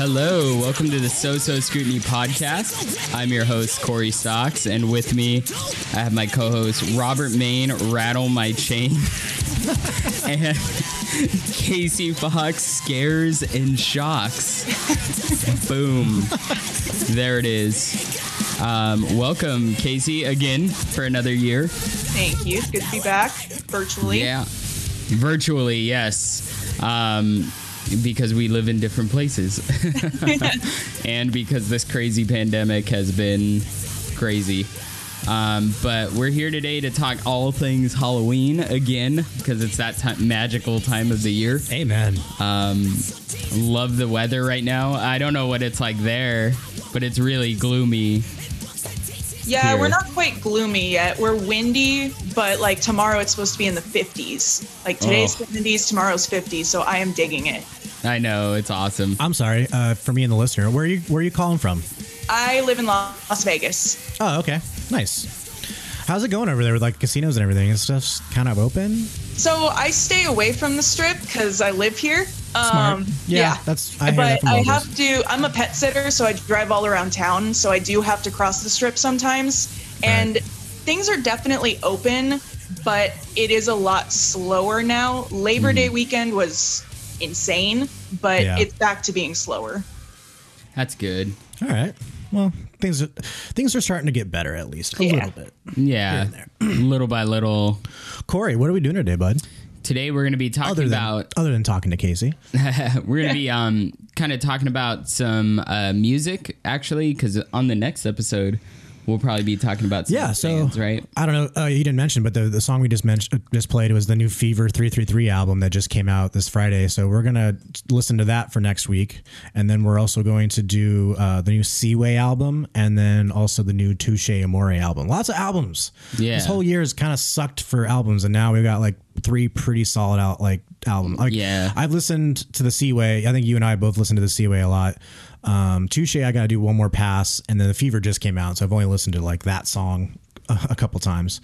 Hello, welcome to the So So Scrutiny podcast. I'm your host, Corey Stocks, and with me, I have my co host, Robert Main, Rattle My Chain, and Casey Fox, Scares and Shocks. Boom. There it is. Um, welcome, Casey, again for another year. Thank you. It's good to be back virtually. Yeah, virtually, yes. Um, because we live in different places, and because this crazy pandemic has been crazy. Um, but we're here today to talk all things Halloween again because it's that time, magical time of the year. Amen. Um, love the weather right now. I don't know what it's like there, but it's really gloomy. Yeah, Here. we're not quite gloomy yet. We're windy, but like tomorrow it's supposed to be in the 50s. Like today's Oh. 70s, tomorrow's 50s. So I am digging it. I know it's awesome. I'm sorry uh, for me and the listener. Where are you? Where are you calling from? I live in Las Vegas. Oh, okay, nice. How's it going over there with like casinos and everything? Is stuff kind of open? So I stay away from the strip because I live here. Smart. Um, Yeah, that's- I hear that but I have to. I'm a pet sitter, so I drive all around town. So I do have to cross the strip sometimes, and things are definitely open, but it is a lot slower now. Labor Day weekend was insane, but. Yeah. it's back to being slower. That's good. All right. Well, things are, things are starting to get better at least a Yeah. little bit. Yeah, little by little. Corey, what are we doing today, bud? Today we're going to be talking Other than about other than talking to Casey. we're going to be um kind of talking about some uh, music actually because on the next episode we'll probably be talking about some Yeah, so bands, right. I don't know. Uh, you didn't mention, but the, the song we just mentioned, just played was the new Fever three three three album that just came out this Friday. So we're gonna listen to that for next week, and then we're also going to do uh, the new Seaway album, and then also the new Touche Amore album. Lots of albums. Yeah. this whole year has kind of sucked for albums, and now we've got like three pretty solid out like album. Like, Yeah. I've listened to the Seaway. I think you and I both listened to the Seaway a lot. Um, Touche, I got to do one more pass, and then the Fever just came out, so I've only listened to like that song a, a couple times.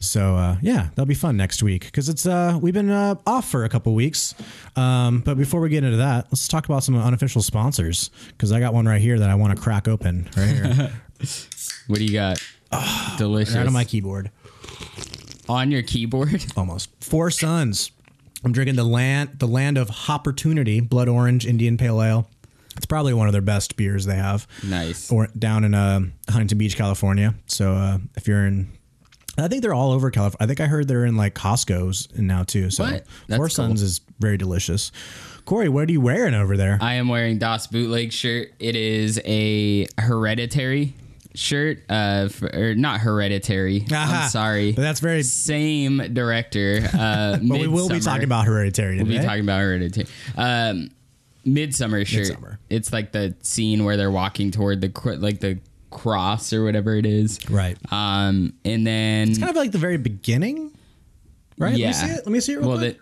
So uh, yeah, that'll be fun next week because it's uh, we've been uh, off for a couple weeks. Um, but before we get into that, let's talk about some unofficial sponsors because I got one right here that I want to crack open right here, What do you got? Delicious. right on my keyboard. on your keyboard. almost. Four Sons. I'm drinking the land the land of opportunity, blood orange Indian pale ale. It's probably one of their best beers they have. Nice. Or down in uh, Huntington Beach, California. So uh, if you're in, I think they're all over California. I think I heard they're in like Costco's now too. So What? That's Four cool. Sons is very delicious. Corey, what are you wearing over there? I am wearing Das Bootleg shirt. It is a hereditary shirt. Uh, f or not hereditary. Aha. I'm sorry. But that's very. Same director. Uh, But we will be talking about Hereditary We'll be talking about hereditary. Um, Midsommar shirt. Midsommar. It's like the scene where they're walking toward the cr- like the cross or whatever it is. right. Um, and then it's kind of like the very beginning. Right. yeah. Let me see it. Let me see it. Real well, quick.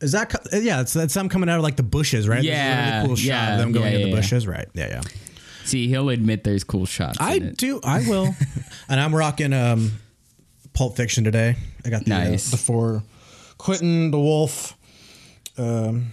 the, Is that co- yeah? It's that's them coming out of like the bushes, right? This is a Yeah, really cool shot yeah, of them going yeah, into the yeah. bushes, right? Yeah, yeah. see, he'll admit there's cool shots. I in it. do. I will. and I'm rocking um, Pulp Fiction today. I got the uh, the four Quentin, the Wolf, um,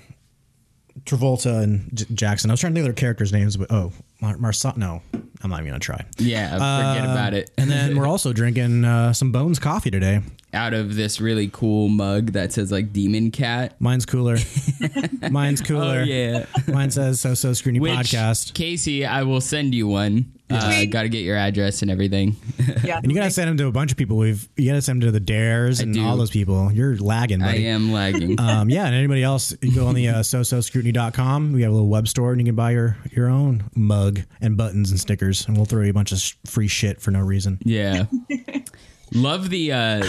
Travolta, and J- Jackson. I was trying to think of their characters' names, but oh, Mar- Marsa. No, I'm not even gonna try. Yeah, forget about it. And then we're also drinking uh, some Bones coffee today. Out of this really cool mug that says like Demon Cat. Mine's cooler. Mine's cooler. Oh yeah. Mine says so so screeny Which podcast. Casey, I will send you one. Uh, Got to get your address and everything. Yeah. And you gotta send them to a bunch of people. We've you gotta send them to the Dares and do. all those people. You're lagging, I am lagging. um, yeah, and anybody else, you go on the uh, so so scrutiny.com. We have a little web store, and you can buy your your own mug and buttons and stickers, and we'll throw you a bunch of free shit for no reason. yeah. Love the uh,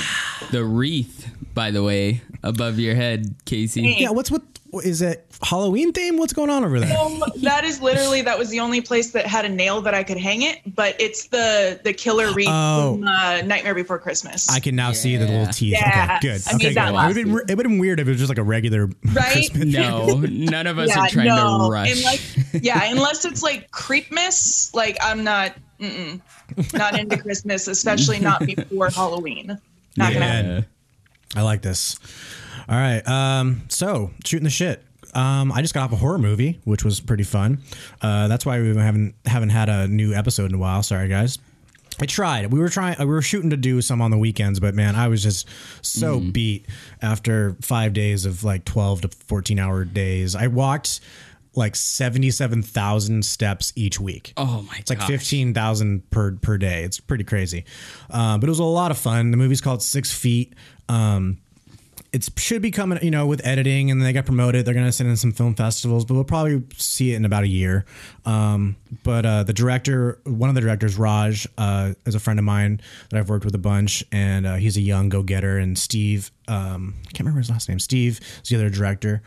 the wreath, by the way, above your head, Casey. Yeah, what's what is it Halloween theme? What's going on over there? Um, that is literally that was the only place that had a nail that I could hang it, but it's the the killer wreath Oh. from uh, Nightmare Before Christmas. I can now see the little teeth. Yeah. Okay, good. I okay, good. It would have been, been weird if it was just like a regular Right? Christmas. No, none of us are trying to rush. Unless, yeah, unless it's like Creepmas, like I'm not, mm-mm, not into Christmas, especially not before Halloween. Not gonna happen. yeah. I like this. All right. Um, so shooting the shit. Um, I just got off a horror movie, which was pretty fun. Uh, that's why we haven't haven't had a new episode in a while. Sorry, guys. I tried. We were trying. We were shooting to do some on the weekends, but man, I was just so beat after five days of like twelve to fourteen hour days. I walked like seventy seven thousand steps each week. Oh my god. It's like fifteen thousand per per day. It's pretty crazy, um, but it was a lot of fun. The movie's called Six Feet. Um, it should be coming, you know, with editing, and they got promoted. They're gonna send in some film festivals, but we'll probably see it in about a year. Um, but uh, the director, one of the directors, Raj, uh, is a friend of mine that I've worked with a bunch, and uh, he's a young go getter. And Steve, um, I can't remember his last name. Steve is the other director.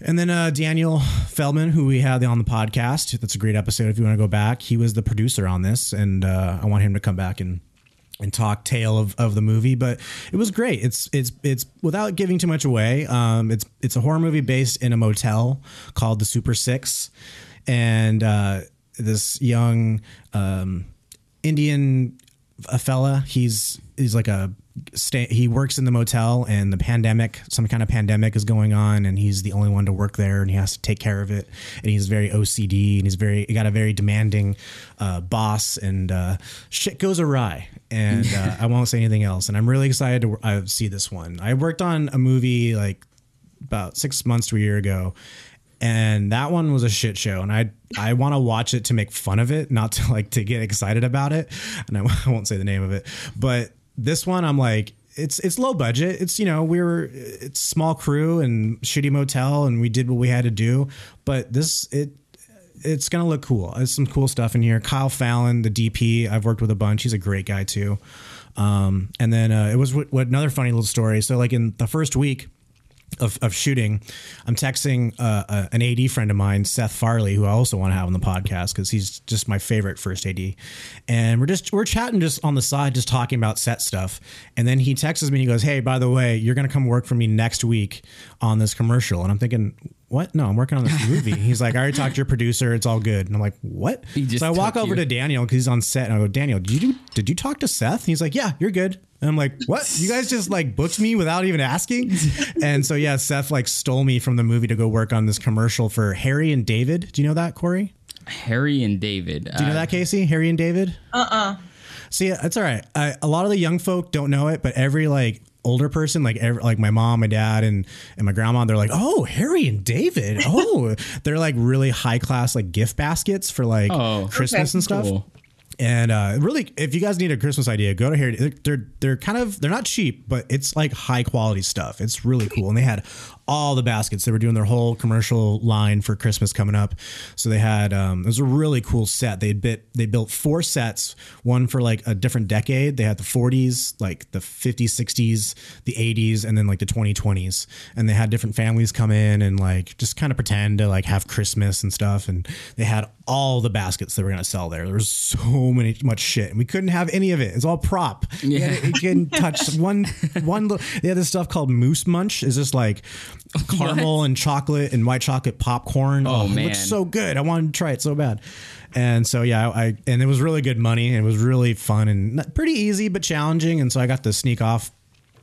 And then uh, Daniel Feldman, who we had on the podcast. That's a great episode if you want to go back. He was the producer on this, and uh, I want him to come back and and talk tale of, of the movie but it was great. It's it's it's without giving too much away um it's it's a horror movie based in a motel called the super six. And uh this young um indian a fella he's he's like a stay he works in the motel and the pandemic some kind of pandemic is going on and he's the only one to work there and he has to take care of it. And he's very ocd and he's very he got a very demanding uh, boss and uh, shit goes awry. And uh, i won't say anything else. And i'm really excited to uh, see this one. I worked on a movie like about six months to a year ago and that one was a shit show and i i want to watch it to make fun of it not to like to get excited about it. And I, I won't say the name of it. But this one i'm like it's it's low budget. It's you know we were it's small crew and shitty motel and we did what we had to do. But this it it's gonna look cool. There's some cool stuff in here. Kyle fallon the dp i've worked with a bunch. He's a great guy too. Um, and then uh, it was what, what another funny little story. So like in the first week of, of shooting, I'm texting uh, uh, an AD friend of mine, Seth Farley, who I also want to have on the podcast because he's just my favorite first AD. And we're just we're chatting just on the side, just talking about set stuff. And then he texts me. And he goes, "Hey, by the way, you're gonna come work for me next week on this commercial." And I'm thinking, "What? No, I'm working on this movie." he's like, "I already talked to your producer. It's all good." And I'm like, "What?" So I walk over you. to Daniel because he's on set, and I go, "Daniel, did you do, did you talk to Seth?" He's like, "Yeah, you're good." And I'm like, "What? You guys just like booked me without even asking?" and so yeah, Seth like stole me from the movie to go work on this commercial for Harry and David. Do you know that, Corey? Harry and David. Do you know that, Casey? Harry and David? Uh uh See, it's all right. I, a lot of the young folk don't know it, but every like older person, like every, like my mom, my dad, and and my grandma, they're like, oh, Harry and David. Oh, they're like really high class like gift baskets for like Oh, Christmas and stuff. Cool. And uh, really, if you guys need a Christmas idea, go to Harry. They're, they're they're kind of they're not cheap, but it's like high quality stuff. It's really cool, and they had all the baskets. They were doing their whole commercial line for Christmas coming up, so they had um, it was a really cool set. They bit they built four sets, one for like a different decade. They had the 40s, like the 50s, 60s, the 80s, and then like the 2020s. And they had different families come in and like just kind of pretend to like have Christmas and stuff. And they had all the baskets that were gonna sell there. There was so many much shit, and we couldn't have any of it. It's all prop. Yeah. you couldn't touch one one. They had this stuff called Moose Munch. Is just like caramel and chocolate and white chocolate popcorn. Oh, it man. looks so good. I wanted to try it so bad. And so yeah, I and it was really good money. And it was really fun and pretty easy but challenging. And so I got to sneak off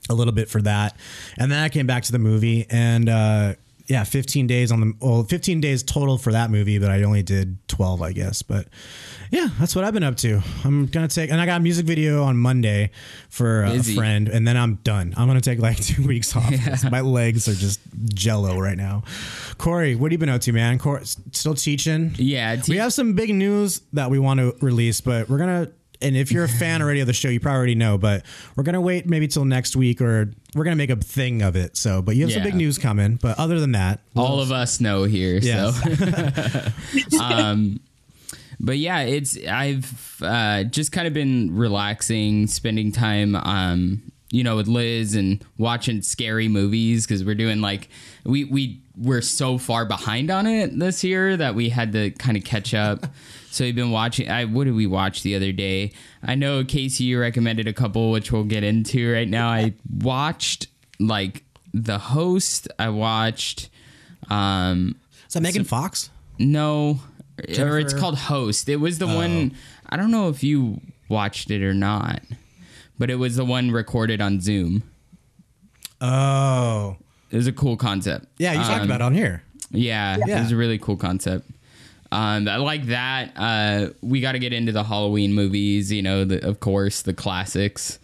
a little bit for that. And then I came back to the movie and uh yeah, 15 days on the well, 15 days total for that movie, but I only did 12, I guess. But yeah, that's what I've been up to. I'm gonna take, and I got a music video on Monday for a Busy. friend, and then I'm done. I'm gonna take like two weeks off. 'cause My legs are just jello right now. Corey, what have you been up to, man? Corey, still teaching? Yeah, te- we have some big news that we want to release, but we're gonna. And if you're a fan already of the show, you probably already know. But we're gonna wait maybe till next week, or we're gonna make a thing of it. So, but you have some big news coming. But other than that, all of us know here. Yes. So, um, but yeah, it's I've uh, just kind of been relaxing, spending time, um, you know, with Liz and watching scary movies because we're doing like we we we're so far behind on it this year that we had to kind of catch up. So we've been watching. I what did we watch the other day? I know Casey you recommended a couple, which we'll get into right now. I watched like The Host. I watched. Um, is that Megan Fox? no, or it's called Host. It was the one. I don't know if you watched it or not, but it was the one recorded on Zoom. Oh, It was a cool concept. yeah, you talked Um, about it on here. Yeah, Yeah. it was a really cool concept. Um, I like that. Uh, we got to get into the Halloween movies. You know, the, of course, the classics.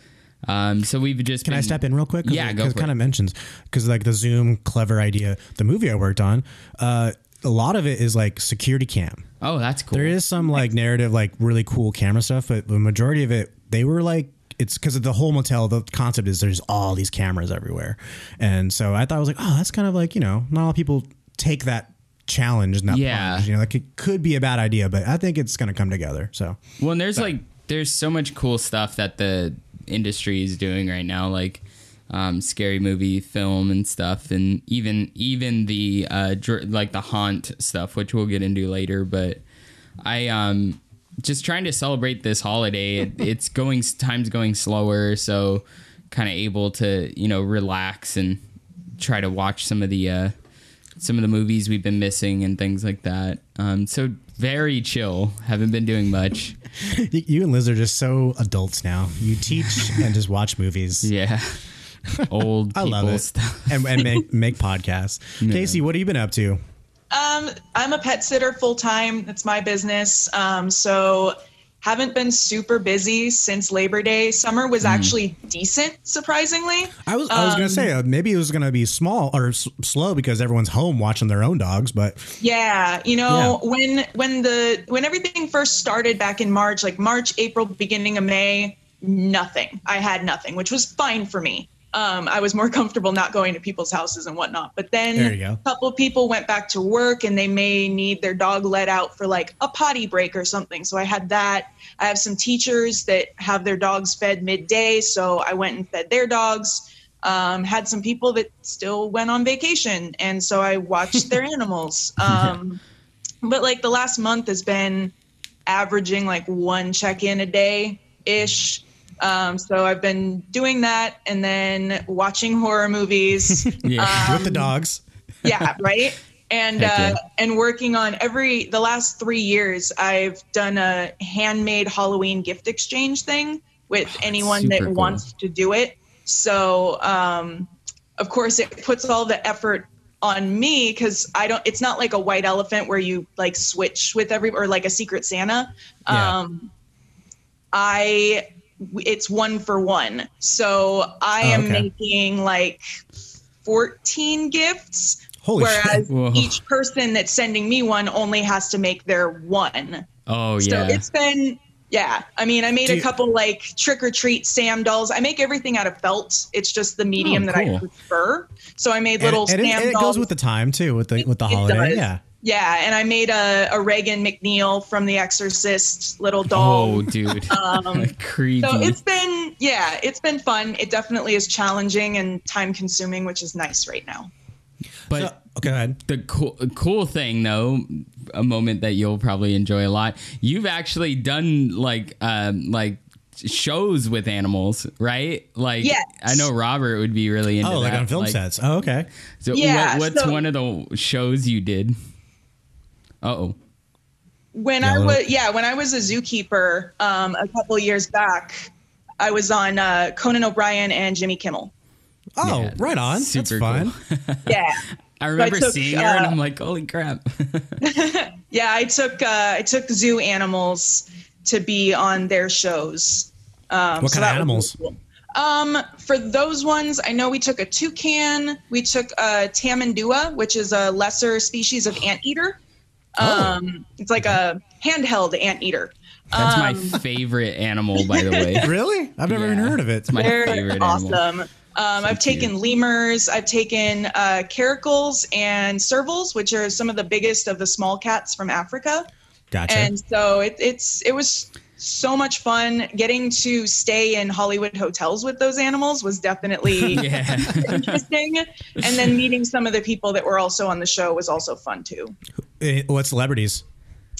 Um, so we've just Can I been- step in real quick? Yeah, it, go it kind of mentions because like the Zoom clever idea, the movie I worked on, uh, a lot of it is like security cam. Oh, that's cool. There is some like narrative, like really cool camera stuff, but the majority of it, they were like, it's because of the whole motel. The concept is there's all these cameras everywhere, and so I thought I was like, oh, that's kind of like you know, not all people take that challenge and that Yeah. plunge. You know, like it could be a bad idea, but I think it's going to come together. So Well, and there's like there's so much cool stuff that the industry is doing right now, like um, scary movie film and stuff, and even even the uh, dr- like the haunt stuff, which we'll get into later. But I um just trying to celebrate this holiday. It, it's going time's going slower, so kind of able to you know relax and try to watch some of the uh, some of the movies we've been missing and things like that. Um, so very chill. Haven't been doing much. You and Liz are just so adults now. You teach and just watch movies. Yeah. Old I people love it. stuff. and, and make make podcasts. Casey, what have you been up to? Um, I'm a pet sitter full time. That's my business. Um, so haven't been super busy since Labor Day. Summer was actually decent, surprisingly. I was I was gonna say uh, maybe it was gonna be small or s- slow because everyone's home watching their own dogs, but Yeah, you know, when when the when everything first started back in March, like March, April, beginning of May, nothing. I had nothing, which was fine for me. Um, I was more comfortable not going to people's houses and whatnot. But then There you go. a couple of people went back to work and they may need their dog let out for like a potty break or something. So I had that. I have some teachers that have their dogs fed midday, so I went and fed their dogs. Um, had some people that still went on vacation, and so I watched their animals. Um, but like the last month has been averaging like one check in a day ish. Um, so I've been doing that and then watching horror movies. Yeah. with the dogs. yeah, right. And Heck uh, and working on every the last three years, I've done a handmade Halloween gift exchange thing with anyone that cool. wants to do it. So um, of course it puts all the effort on me because I don't. It's not like a white elephant where you like switch with every or like a Secret Santa. Yeah. Um, I it's one for one. So I Oh, am okay. making like 14 gifts. Holy whereas shit. Whoa. each person that's sending me one only has to make their one. Oh So yeah. So it's been yeah. I mean, I made Do a you- couple like trick or treat Sam dolls. I make everything out of felt. It's just the medium Oh, that I prefer. So I made little and it, Sam and it goes with the time too, with the with the It holiday. does. Yeah. Yeah, and I made a, a Reagan McNeil from The Exorcist little doll. oh dude. Um, Creepy. So it's been, yeah, it's been fun. It definitely is challenging and time consuming, which is nice right now. but So, okay, go ahead. the cool cool thing though, a moment that you'll probably enjoy a lot. You've actually done like um like shows with animals, right? Like Yes. I know Robert would be really into Oh, like that. on film sets. Oh, okay. So Yeah, what, what's so- one of the shows you did? Uh oh. When Yeah, I was, yeah, when I was a zookeeper um, a couple years back, I was on uh, Conan O'Brien and Jimmy Kimmel. Oh, Yeah, right on. That's super fun. Yeah. I remember took, seeing her and uh, I'm like, holy crap. Yeah, I took uh, I took zoo animals to be on their shows. Um, What so kind of animals? cool. Um, for those ones, I know we took a toucan. We took a tamandua, which is a lesser species of anteater. Oh. Um, it's like a handheld anteater. That's Um, my favorite animal, by the way. Really? I've never even heard of it. It's my They're favorite awesome. animal. Um, I've cute. taken lemurs. I've taken uh, caracals and servals, which are some of the biggest of the small cats from Africa. Gotcha. and so it, it's it was so much fun getting to stay in hollywood hotels with those animals was definitely Yeah. interesting and then meeting some of the people that were also on the show was also fun too Eh, what celebrities?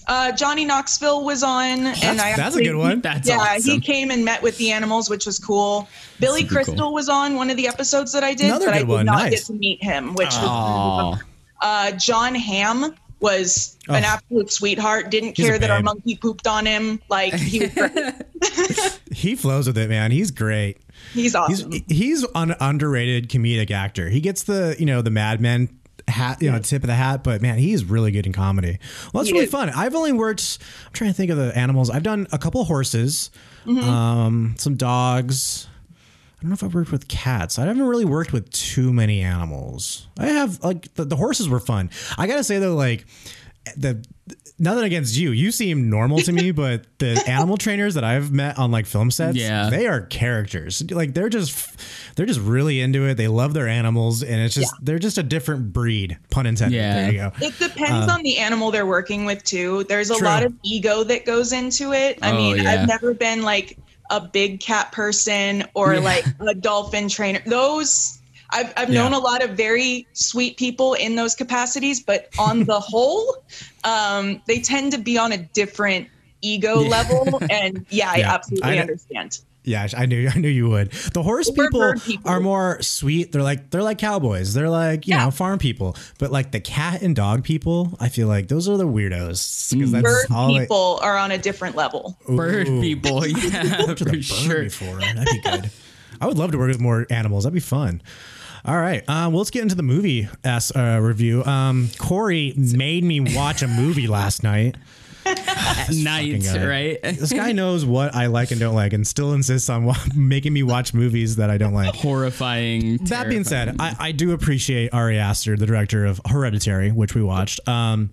uh, johnny knoxville was on That's, and i that's a good one. That's yeah, awesome. he came and met with the animals, which was cool. Billy Crystal cool. was on one of the episodes that I did, Another but I did one, not nice. get to meet him, which was uh, John Hamm was an Oh. absolute sweetheart. Didn't He's care that our monkey pooped on him. Like he. He flows with it, man. He's great. He's He's awesome. he's an underrated comedic actor. He gets the you know the Mad Men hat, you know, tip of the hat. But man, he's really good in comedy. Well, that's He really is. fun. I've only worked. I'm trying to think of the animals. I've done a couple horses, Mm-hmm. um, some dogs. I don't know if I've worked with cats. I haven't really worked with too many animals. I have like the, the horses were fun. I gotta say though, like the nothing against you. You seem normal to me, but the animal trainers that I've met on like film sets, Yeah. they are characters. Like they're just they're just really into it. They love their animals, and it's just they're just a different breed. Pun intended. Yeah. There you go. It depends uh, on the animal they're working with too. There's a True. lot of ego that goes into it. I Oh, mean, yeah. I've never been like a big cat person or like a dolphin trainer. Those I've I've known a lot of very sweet people in those capacities, but on the whole, um, they tend to be on a different ego level. And yeah, I absolutely I understand. Yeah, I knew I knew you would. The horse We're people, people. are more sweet. They're like they're like cowboys. They're like you Yeah. know farm people. But like the cat and dog people, I feel like those are the weirdos because that's Bird all they- people are on a different level. Bird people, yeah, to the for bird sure. before. That'd be good. I would love to work with more animals. That'd be fun. All right. Uh, well, let's get into the movie s uh, review. Um, Corey made me watch a movie last night. Night, guy. right? This guy knows what I like and don't like, and still insists on wa- making me watch movies that I don't like. Horrifying. That being said, I, I do appreciate Ari Aster, the director of Hereditary, which we watched. Um,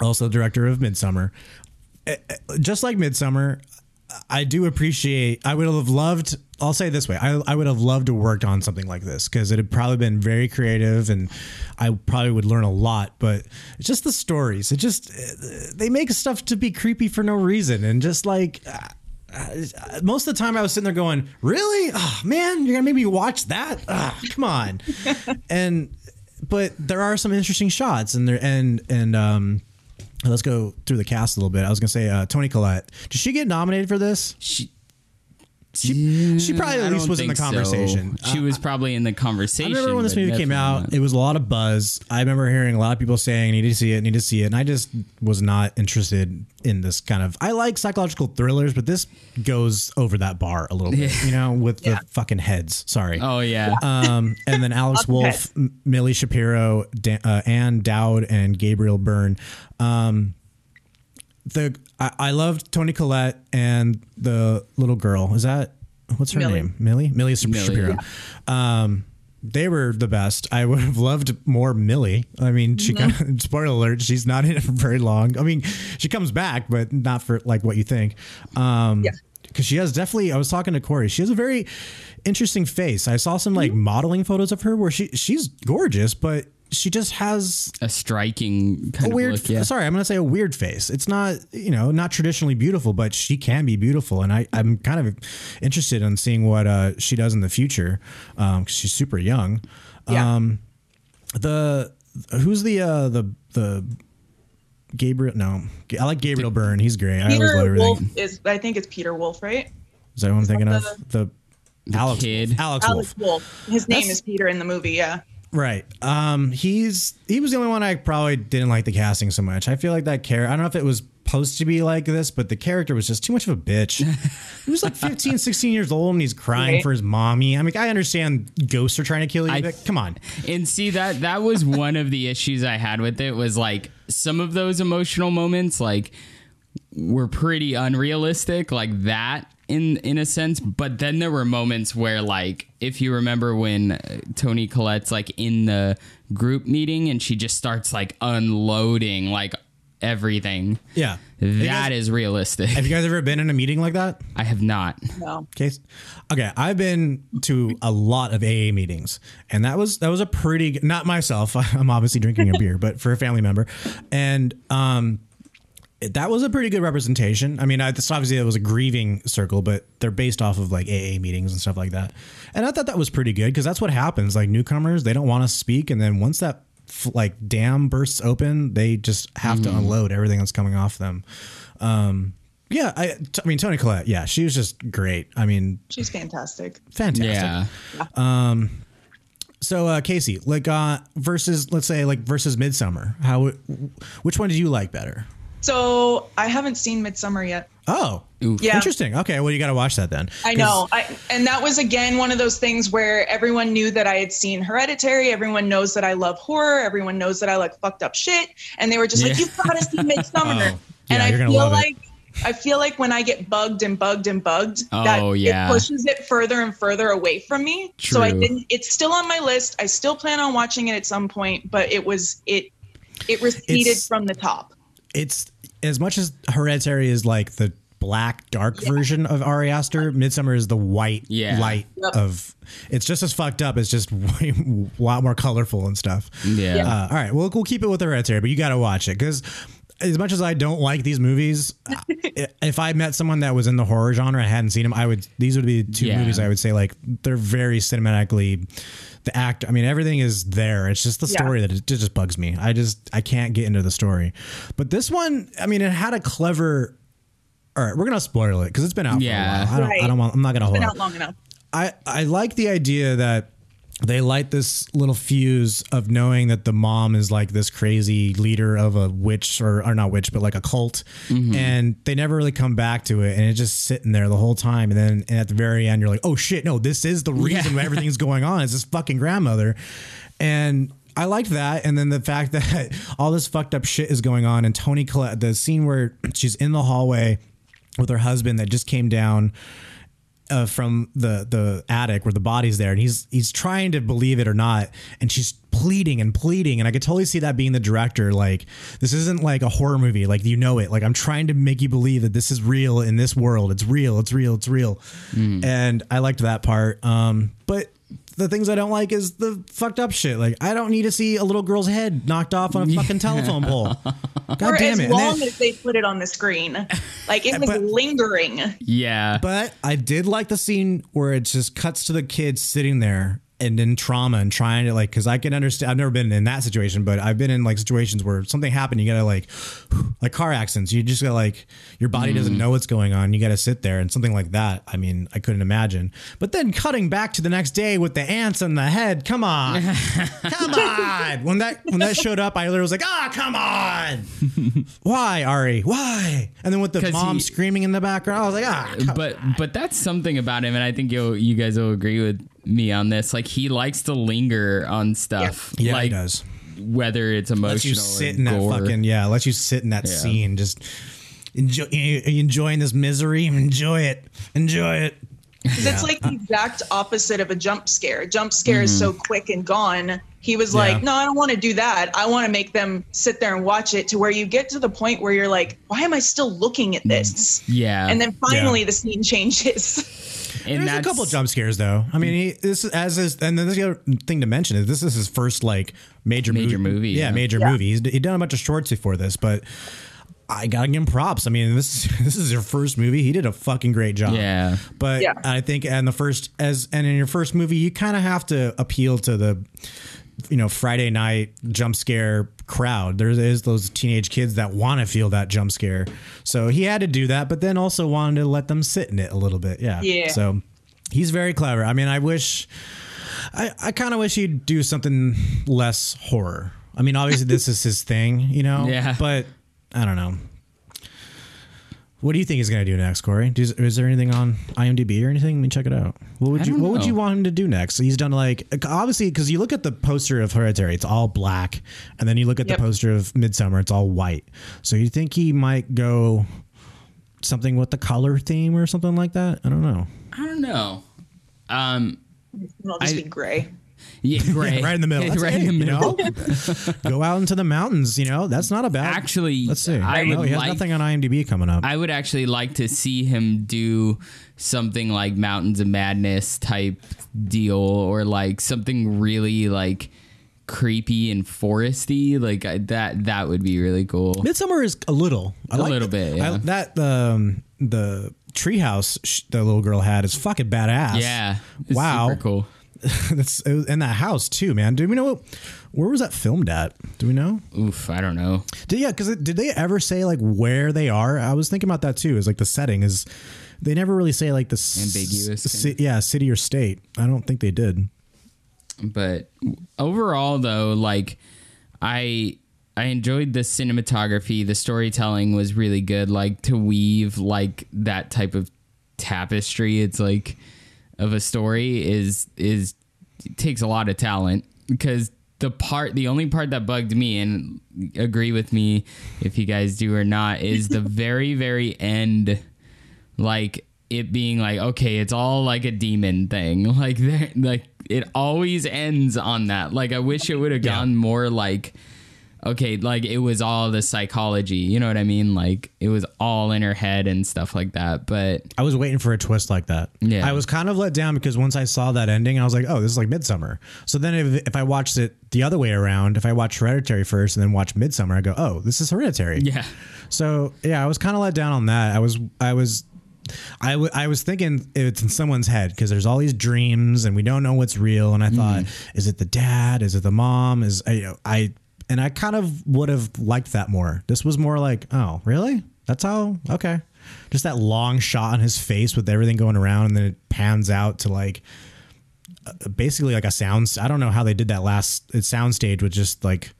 also, the director of Midsommar. Eh, eh, Just like Midsommar, I do appreciate. I would have loved. I'll say it this way: I, I would have loved to worked on something like this because it had probably been very creative, and I probably would learn a lot. But it's just the stories. It just they make stuff to be creepy for no reason, and just like. uh, most of the time I was sitting there going, "Really? Oh man, you're gonna make me watch that? Ah, come on!" and but there are some interesting shots, and there and and um, let's go through the cast a little bit. I was gonna say uh, Toni Collette. Did she get nominated for this? She, She, she probably I at least don't was in the think so. conversation. Uh, She was probably in the conversation. I remember when this movie came out, not. it was a lot of buzz. I remember hearing a lot of people saying, I "Need to see it, need to see it," and I just was not interested in this kind of. I like psychological thrillers, but this goes over that bar a little bit, you know, with the fucking heads. Sorry. Oh yeah. Um, and then Alex Okay. Wolf, M- Millie Shapiro, da- uh, Ann Dowd, and Gabriel Byrne. Um, the I, I loved Toni Collette and the little girl. Is that what's her Millie. name? Millie. Millie Shap- Millie, Shapiro. Um, they were the best. I would have loved more Millie. I mean, she kind of spoiler alert. She's not in it for very long. I mean, she comes back, but not for like what you think. Um, Yeah. because she has definitely. I was talking to Corey. She has a very interesting face. I saw some like modeling photos of her where she she's gorgeous, but she just has a striking a kind weird. of look. Yeah. Sorry, I'm gonna say a weird face. It's not you know not traditionally beautiful, but she can be beautiful, and I I'm kind of interested in seeing what uh, she does in the future because she's super young. Yeah. Um, the who's the uh, the the Gabriel? No, I like Gabriel Byrne. He's great. I always love Peter everything. Wolf is I think it's Peter Wolf, right? Is that what I'm thinking of? the- The, Alex kid. Alex, Alex Wolff. Wolf. His name That's- is Peter in the movie, yeah. Right. Um, he's he was the only one I probably didn't like the casting so much. I feel like that character. I don't know if it was supposed to be like this, but the character was just too much of a bitch. he was like 15, 16 years old and he's crying Right. for his mommy. I mean, I understand ghosts are trying to kill you, I- but come on. And see that that was one of the issues I had with it was like some of those emotional moments like were pretty unrealistic like that in in a sense but then there were moments where like if you remember when uh, Toni Collette's like in the group meeting and she just starts like unloading like everything Yeah. that is realistic Have you guys ever been in a meeting like that? I have not No. case. Okay, I've been to a lot of AA meetings, and that was that was a pretty not myself. I'm obviously drinking a beer, but for a family member, and um, it- that was a pretty good representation. I mean, I, this obviously it was a grieving circle, but they're based off of like AA meetings and stuff like that, and I thought that was pretty good because that's what happens. Like newcomers, they don't want to speak, and then once that like dam bursts open, they just have to unload everything that's coming off them. Um, yeah, I, t- I mean Toni Collette. Yeah, she was just great. I mean, She's fantastic. fantastic. yeah Um, So uh, Casey, like uh, versus let's say like versus Midsommar, how which one did you like better? So I haven't seen Midsommar yet. Oh, Oof. Yeah. interesting. Okay, well you got to watch that then. I know. I, and that was again one of those things where everyone knew that I had seen Hereditary. Everyone knows that I love horror. Everyone knows that I like fucked up shit. And they were just like, "You've got to see Midsommar." Oh, and yeah, I feel love it. like I feel like when I get bugged and bugged and bugged, Oh, that yeah. it pushes it further and further away from me. True. So I True. didn't. It's still on my list. I still plan on watching it at some point, but it was it it receded It's- from the top. It's as much as Hereditary is like the black dark version of Ari Aster. Midsommar is the white Yeah. light Yep. of. It's just as fucked up. It's just way, a lot more colorful and stuff. Yeah. Yeah. Uh, all right, well, we'll keep it with Hereditary, but you got to watch it because as much as I don't like these movies, if I met someone that was in the horror genre and hadn't seen them, I would. These would be two Yeah. movies I would say like they're very cinematically. The act, I mean, everything is there. It's just the Yeah. story that it just bugs me. I just I can't get into the story. But this one, I mean, it had a clever. All right, we're gonna spoil it because it's been out Yeah. for a while. I don't. I don't want. I'm not gonna hold. Been it. out long enough. I I like the idea that they light this little fuse of knowing that the mom is like this crazy leader of a witch or, or not witch but like a cult. Mm-hmm. And they never really come back to it and it's just sitting there the whole time. And then and at the very end you're like oh shit no this is the reason why everything's going on. It's this fucking grandmother. And I liked that, and then the fact that all this fucked up shit is going on, and Toni Collette, the scene where she's in the hallway with her husband that just came down uh, from the the attic where the body's there, and he's he's trying to believe it or not, and she's pleading and pleading, and I could totally see that being the director. Like this isn't like a horror movie, like you know it. Like I'm trying to make you believe that this is real in this world. It's real. It's real. It's real. And I liked that part. Um, but. The things I don't like is the fucked up shit. Like I don't need to see a little girl's head knocked off on a fucking telephone pole. God or damn as it! And long then- as they put it on the screen. Like it was But- lingering. Yeah. But I did like the scene where it just cuts to the kid sitting there and in trauma and trying to like because I can understand. I've never been in that situation, but I've been in like situations where something happened. You gotta like like car accidents. You just gotta like your body doesn't know what's going on. You gotta sit there and something like that. I mean, I couldn't imagine. But then cutting back to the next day with the ants on the head. Come on, come on. When that when that showed up, I literally was like, ah, come on. Why Ari? Why? And then with the mom he- screaming in the background, I was like, ah. but but that's something about him, and I think you you guys will agree with me on this. Like he likes to linger on stuff. Yeah, like, he does. Whether it's emotional lets you or sit in that fucking yeah, lets you sit in that Yeah. scene, just enjoy enjoying this misery. Enjoy it, enjoy it. 'Cause It's like the exact opposite of a jump scare. Jump scare is so quick and gone. He was Mm-hmm. Yeah. like, "No, I don't want to do that. I want to make them sit there and watch it to where you get to the point where you're like, why am I still looking at this?" Yeah, And then finally Yeah. the scene changes. And There's a that's- couple jump scares though. I mean, he, this is as is, and then there's the other thing to mention is this is his first like major Major movie. movie, Yeah, yeah. major Yeah. movie. He's he'd done a bunch of shorts before this, but I gotta give him props. I mean, this this is your first movie. He did a fucking great job. Yeah. But Yeah. I think and the first as and in your first movie, you kind of have to appeal to the you know Friday night jump scare crowd. There is those teenage kids that want to feel that jump scare. So he had to do that, but then also wanted to let them sit in it a little bit. Yeah. Yeah. So he's very clever. I mean, I wish I, I kind of wish he'd do something less horror. I mean, obviously this is his thing, you know. Yeah. But I don't know. What do you think he's going to do next, Corey? Does, is there anything on IMDb or anything? Let me check it out. What would I you don't What would you want him to do next? He's done like obviously because you look at the poster of Hereditary, it's all black, and then you look at Yep. the poster of Midsommar, it's all white. So you think he might go something with the color theme or something like that? I don't know. I don't know. Um, It'll just I- be gray. yeah, gray, right in the middle. That's right it, in the you middle. know? Go out into the mountains. You know, that's not a bad. Actually, let's see. I no, would he has like- nothing on IMDb coming up. I would actually like to see him do something like Mountains of Madness type deal, or like something really like creepy and foresty. Like I, that, that would be really cool. Midsommar is a little, I A like little bit, yeah. I, that um, the treehouse sh- the little girl had is fucking badass. Yeah, Wow. cool. That's in that house too, man. Do we know what, where was that filmed at? Do we know? Oof, I don't know. Did, yeah, because did they ever say like where they are? I was thinking about that too. Is like the setting is. They never really say like the Ambiguous, kinda? yeah, city or state. I don't think they did. but overall though like i I enjoyed the cinematography. The storytelling was really good. Like to weave like that type of tapestry. It's like of a story is is takes a lot of talent. Because the part the only part that bugged me and agree with me if you guys do or not is the very very end like it being like okay it's all like a demon thing. Like there like it always ends on that. Like i wish it would have gone more like okay like it was all the psychology you know what i mean like it was all in her head and stuff like that but I was waiting for a twist like that. Yeah. I was kind of let down because once I saw that ending, I was like, oh, this is like Midsommar. So then if, if I watched it the other way around, if I watch Hereditary first and then watch Midsommar, I go, oh, this is Hereditary. yeah So yeah, I was kind of let down on that. I was, I was, I, w- I was thinking it's in someone's head because there's all these dreams and we don't know what's real. And I mm-hmm. thought, is it the dad? Is it the mom? Is I, I and I kind of would have liked that more. This was more like, oh, really? That's how? Okay. Just that long shot on his face with everything going around, and then it pans out to like uh, basically like a sound. I don't know how they did that last it sound stage with just like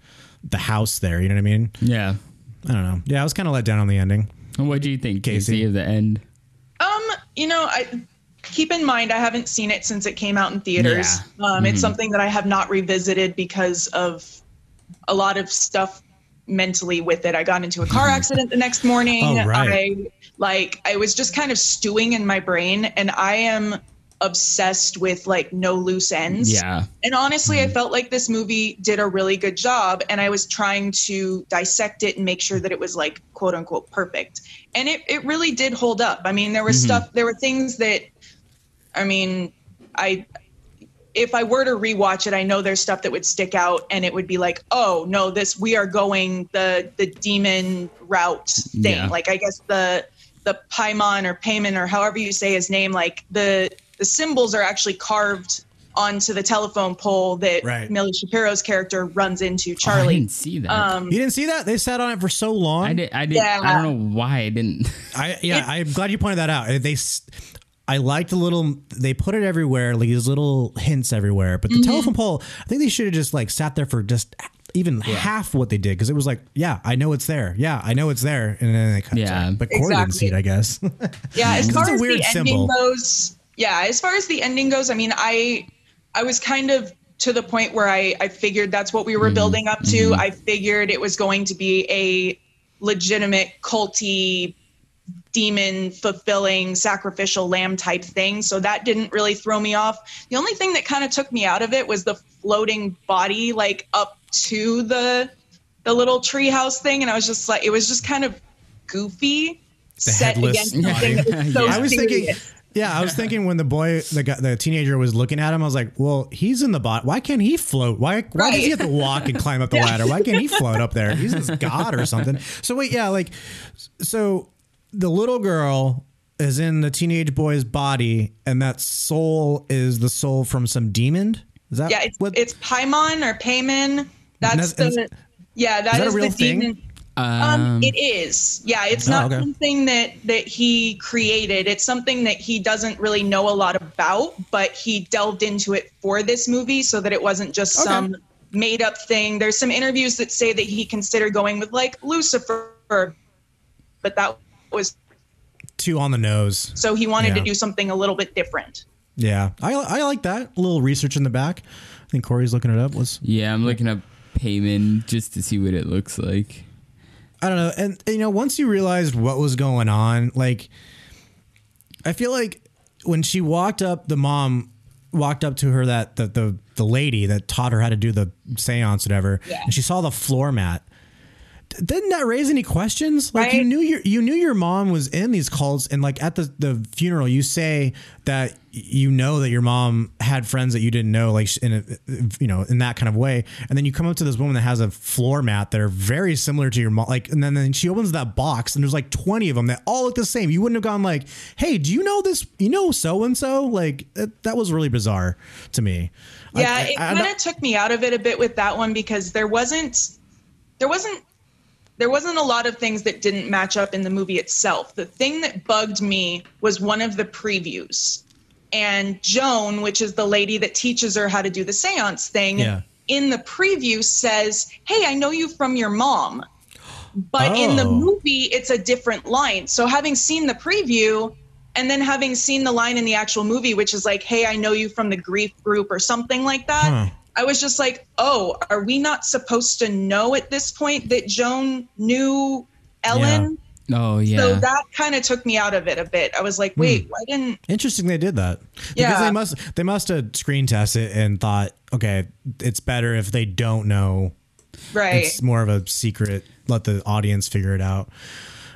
the house there. You know what I mean? yeah I don't know. Yeah, I was kind of let down on the ending. what do you think Casey? casey of the end Um, you know, I keep in mind I haven't seen it since it came out in theaters. Yeah. Um, It's something that I have not revisited because of a lot of stuff mentally with it. I got into a car accident the next morning. Oh, right. I like I was just kind of stewing in my brain and I am obsessed with like no loose ends. yeah And honestly, I mm-hmm. felt like this movie did a really good job, and I was trying to dissect it and make sure that it was like quote unquote perfect. And it, it really did hold up. I mean, there was mm-hmm. stuff, there were things that, I mean, I, if I were to rewatch it, I know there's stuff that would stick out, and it would be like, oh no, this we are going the the demon route thing. Yeah. Like I guess the the Paimon or Payman or however you say his name, like the the symbols are actually carved onto the telephone pole that Right. Millie Shapiro's character runs into Oh, I didn't see that. um, You didn't see that? They sat on it for so long. I did. I did. Yeah. I don't know why I didn't. I yeah, I'm glad you pointed that out. They, s- I liked the little. They put it everywhere, like these little hints everywhere. But the Mm-hmm. telephone pole, I think they should have just like sat there for just even half what they did because it was like, yeah, I know it's there. Yeah, I know it's there, and then they cut. Yeah. to it. but Corey didn't see it, I guess. yeah, as It's far a as weird the symbol. ending goes, yeah, as far as the ending goes, I mean, I I was kind of to the point where I I figured that's what we Mm-hmm. were building up to. I figured it was going to be a legitimate culty demon fulfilling sacrificial lamb type thing so that didn't really throw me off the only thing that kind of took me out of it was the floating body like up to the the little treehouse thing and i was just like it was just kind of goofy set headless against something that was so Yeah. I was thinking. Yeah, I was thinking when the boy, the guy, the teenager was looking at him, I was like, "Well, he's in the bot. Why can't he float? Why? Why does he have to walk and climb up the ladder? Why can't he float up there? He's this god or something." So wait, yeah, like, so the little girl is in the teenage boy's body, and that soul is the soul from some demon. Is that yeah it's, what? it's paimon or payman that's that's- the yeah that that a real the thing? demon Um, Um, it is. Yeah, it's Oh, not okay. something that that he created. It's something that he doesn't really know a lot about, but he delved into it for this movie so that it wasn't just Okay. some made up thing. There's some interviews that say that he considered going with like Lucifer, but that was too on the nose. so he wanted to do something a little bit different. Yeah, I I like that. A little research in the back. I think Corey's looking it up. Was yeah, I'm looking up Payman just to see what it looks like. I don't know. And you know, once you realized what was going on, like I feel like when she walked up, the mom walked up to her that the the, the lady that taught her how to do the seance, whatever, Yeah. and she saw the floor mat. Didn't that raise any questions? Like you knew your you knew your mom was in these cults, and like at the the funeral, you say that you know that your mom had friends that you didn't know, like in a you know in that kind of way, and then you come up to this woman that has a floor mat that are very similar to your mom, like, and then, then she opens that box and there's like twenty of them that all look the same. You wouldn't have gone like, hey, do you know this? You know so and so? Like that, that was really bizarre to me. Yeah, I- it kind of took me out of it a bit with that one because there wasn't there wasn't there wasn't a lot of things that didn't match up in the movie itself. The thing that bugged me was one of the previews. And Joan, which is the lady that teaches her how to do the seance thing, Yeah. in the preview says, "Hey, I know you from your mom." But in the Oh. movie, it's a different line. So having seen the preview and then having seen the line in the actual movie, which is like, "Hey, I know you from the grief group" or something like that, Huh. I was just like, "Oh, are we not supposed to know at this point that Joan knew Ellen?" Oh yeah. So that kind of took me out of it a bit. I was like, hmm. "Wait, why didn't?" Interesting they did that. Because Yeah. they must they must have screen tested it and thought, okay, it's better if they don't know. Right. It's more of a secret. Let the audience figure it out.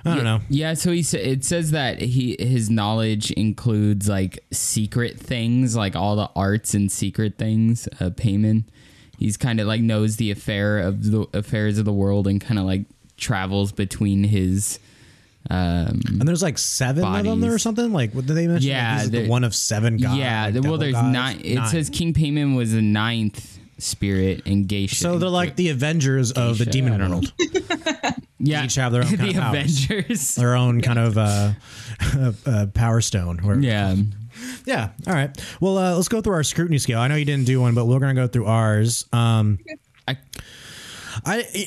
I don't know. Yeah, so he sa- it says that he his knowledge includes like secret things, like all the arts and secret things. Uh, Paimon, he's kind of like knows the affair of the affairs of the world and kind of like travels between his. Um, And there's like seven of them there or something. Like what did they mention? Yeah, Like, the one of seven gods. yeah, like well, there's gods? nine. It says King Paimon was the ninth spirit and Goetia. So they're like the Avengers of the Goetia, demon I world. yeah, each have their own kind the of powers. Avengers. Their own kind of uh, uh, power stone. Or, yeah, Yeah. All right. Well, uh, let's go through our scrutiny scale. I know you didn't do one, but we're going to go through ours. Um, I, I,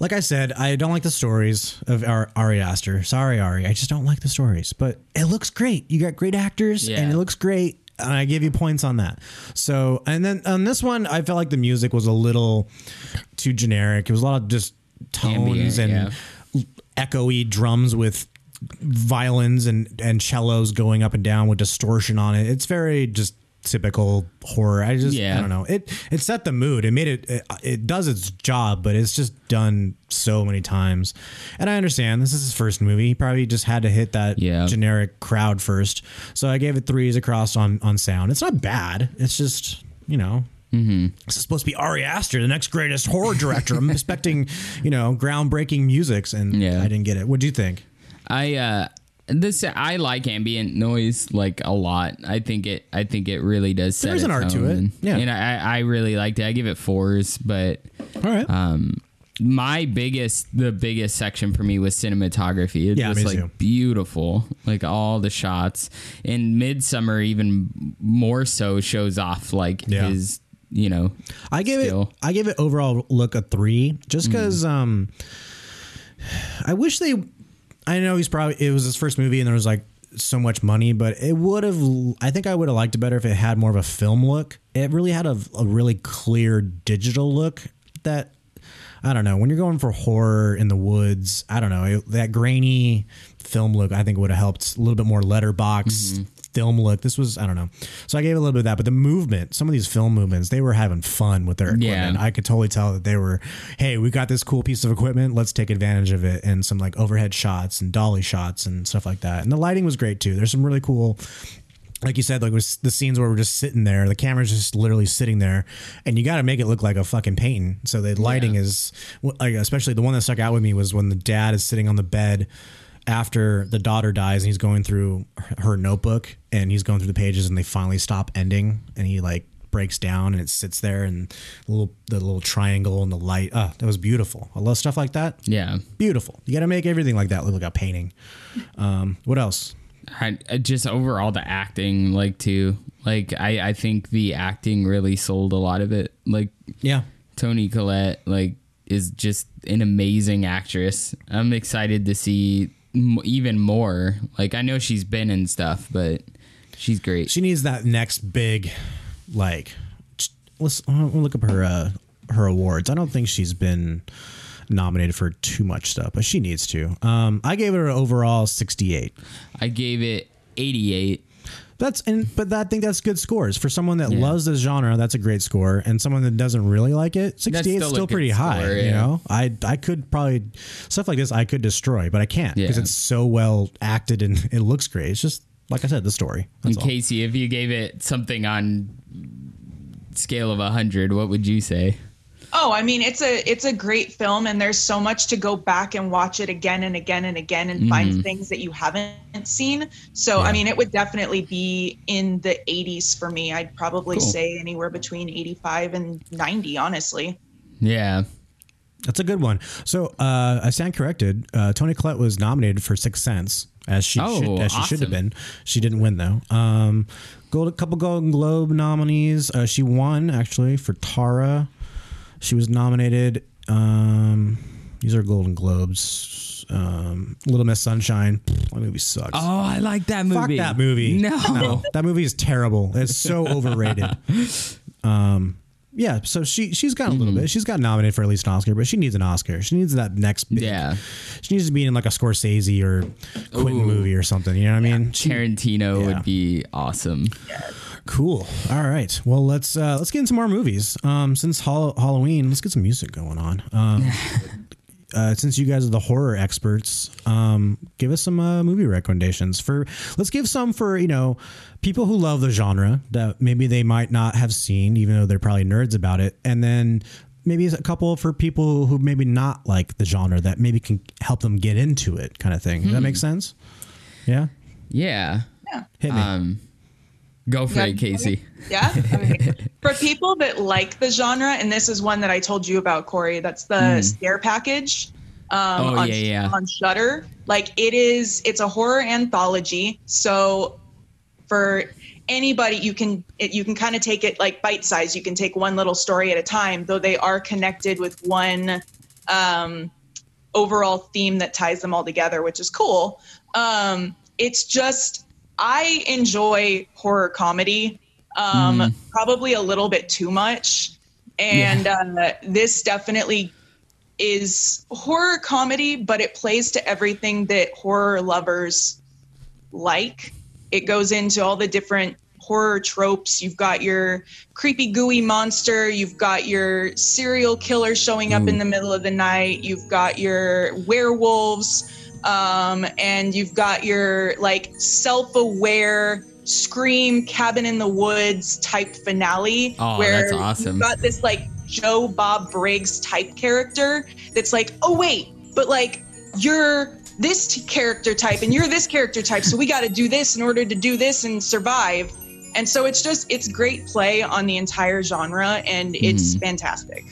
like I said, I don't like the stories of Ar- Ari Aster. Sorry, Ari. I just don't like the stories, but it looks great. You got great actors Yeah. and it looks great. And I give you points on that. So, and then on this one, I felt like the music was a little too generic. It was a lot of just tones Ambient, and yeah. echoey drums with violins and and cellos going up and down with distortion on it. It's very just typical horror. I just Yeah. I don't know. It it set the mood. It made it, it it does its job, but it's just done so many times. And I understand this is his first movie. He probably just had to hit that Yeah. generic crowd first. So I gave it threes across on on sound. It's not bad. It's just you know. Mm-hmm. This is supposed to be Ari Aster, the next greatest horror director. I'm expecting, you know, groundbreaking musics, and Yeah. I didn't get it. What do you think? I uh this I like ambient noise like a lot. I think it I think it really does set There's an art to it. Yeah. And I I really liked it. I give it fours, but All right. um my biggest the biggest section for me was cinematography. It's Yeah, me like too. beautiful. Like all the shots. And Midsommar even more so shows off like Yeah. his you know I gave skill. it. I gave it overall look a three, just Mm. because. Um, I wish they. I know he's probably it was his first movie, and there was like so much money, but it would have. I think I would have liked it better if it had more of a film look. It really had a, a really clear digital look that. I don't know. When you're going for horror in the woods, I don't know. It, that grainy film look, I think would have helped. A little bit more letterbox mm-hmm. Film look. This was, I don't know. So I gave a little bit of that, but the movement, some of these film movements, they were having fun with their Yeah. equipment. I could totally tell that they were, hey, we got this cool piece of equipment. Let's take advantage of it. And some like overhead shots and dolly shots and stuff like that. And the lighting was great too. There's some really cool like you said, like was the scenes where we're just sitting there, the camera's just literally sitting there, and you got to make it look like a fucking painting. So the lighting is like, especially the one that stuck out with me was when the dad is sitting on the bed after the daughter dies, and he's going through her notebook, and he's going through the pages, and they finally stop ending, and he like breaks down, and it sits there, and the little the little triangle and the light. Ah, that was beautiful. I love stuff like that. Yeah. Beautiful. You got to make everything like that look like a painting. Um, what else? I, I just overall the acting like too like I, I think the acting really sold a lot of it like Yeah. Toni Collette like is just an amazing actress i'm excited to see m- even more. Like i know she's been in stuff but she's great. She needs that next big like let's we'll look up her uh her awards. I don't think she's been nominated for too much stuff but she needs to. Um i gave her an overall 68 i gave it 88 that's and but I think that's good scores for someone that Yeah. loves this genre. That's a great score, and someone that doesn't really like it, sixty eight is still still pretty high. score, You know, I I could probably stuff like this I could destroy, but I can't because Yeah. it's so well acted and it looks great. It's just like I said, the story. and That's all. casey if you gave it something on scale of 100 what would you say Oh, I mean, it's a it's a great film, and there's so much to go back and watch it again and again and again and find things that you haven't seen. So, Yeah. I mean, it would definitely be in the 80s for me. I'd probably Cool. say anywhere between 85 and 90, honestly. yeah That's a good one. So uh, I stand corrected. Uh, Toni Collette was nominated for Sixth Sense, as she Oh, should, as she should have been. She didn't win though. Um, gold, a couple Golden Globe nominees. Uh, she won actually for Tara. She was nominated. Um, these are Golden Globes. Um, Little Miss Sunshine. That movie sucks. Oh, I like that movie. Fuck that movie. No. that movie is terrible. It's so overrated. Um, yeah, so she she's got a Mm-hmm. little bit. She's got nominated for at least an Oscar, but she needs an Oscar. She needs that next big. Yeah. She needs to be in like a Scorsese or Quentin Ooh. movie or something. You know what I mean? She- Tarantino Yeah. would be awesome. Cool. All right. Well, let's uh, let's get into more movies. Um, since Hall- Halloween, let's get some music going on. Um, uh, since you guys are the horror experts, um, give us some uh, movie recommendations for. Let's give some for you know people who love the genre that maybe they might not have seen, even though they're probably nerds about it, and then maybe a couple for people who maybe not like the genre that maybe can help them get into it, kind of thing. Does that make sense? Yeah. Yeah. Yeah. Hit me. Um, go for Yeah. it, Casey. Yeah. Okay. For people that like the genre, and this is one that I told you about, Corey. That's the Scare Package. Um, Oh, on, yeah, yeah. On Shutter, like it is. It's a horror anthology. So for anybody, you can it, you can kind of take it like bite size. You can take one little story at a time, though they are connected with one um, overall theme that ties them all together, which is cool. Um, it's just I enjoy horror comedy, um, probably a little bit too much, and uh, this definitely is horror comedy, but it plays to everything that horror lovers like. It goes into all the different horror tropes. You've got your creepy, gooey monster. You've got your serial killer showing up in the middle of the night. You've got your werewolves. Um, and you've got your like self aware scream cabin in the woods type finale Oh, where that's awesome. you've got this like Joe Bob Briggs type character that's like, oh wait, but like you're this t- character type and you're this character type, so we got to do this in order to do this and survive. And so it's just it's great play on the entire genre, and it's fantastic.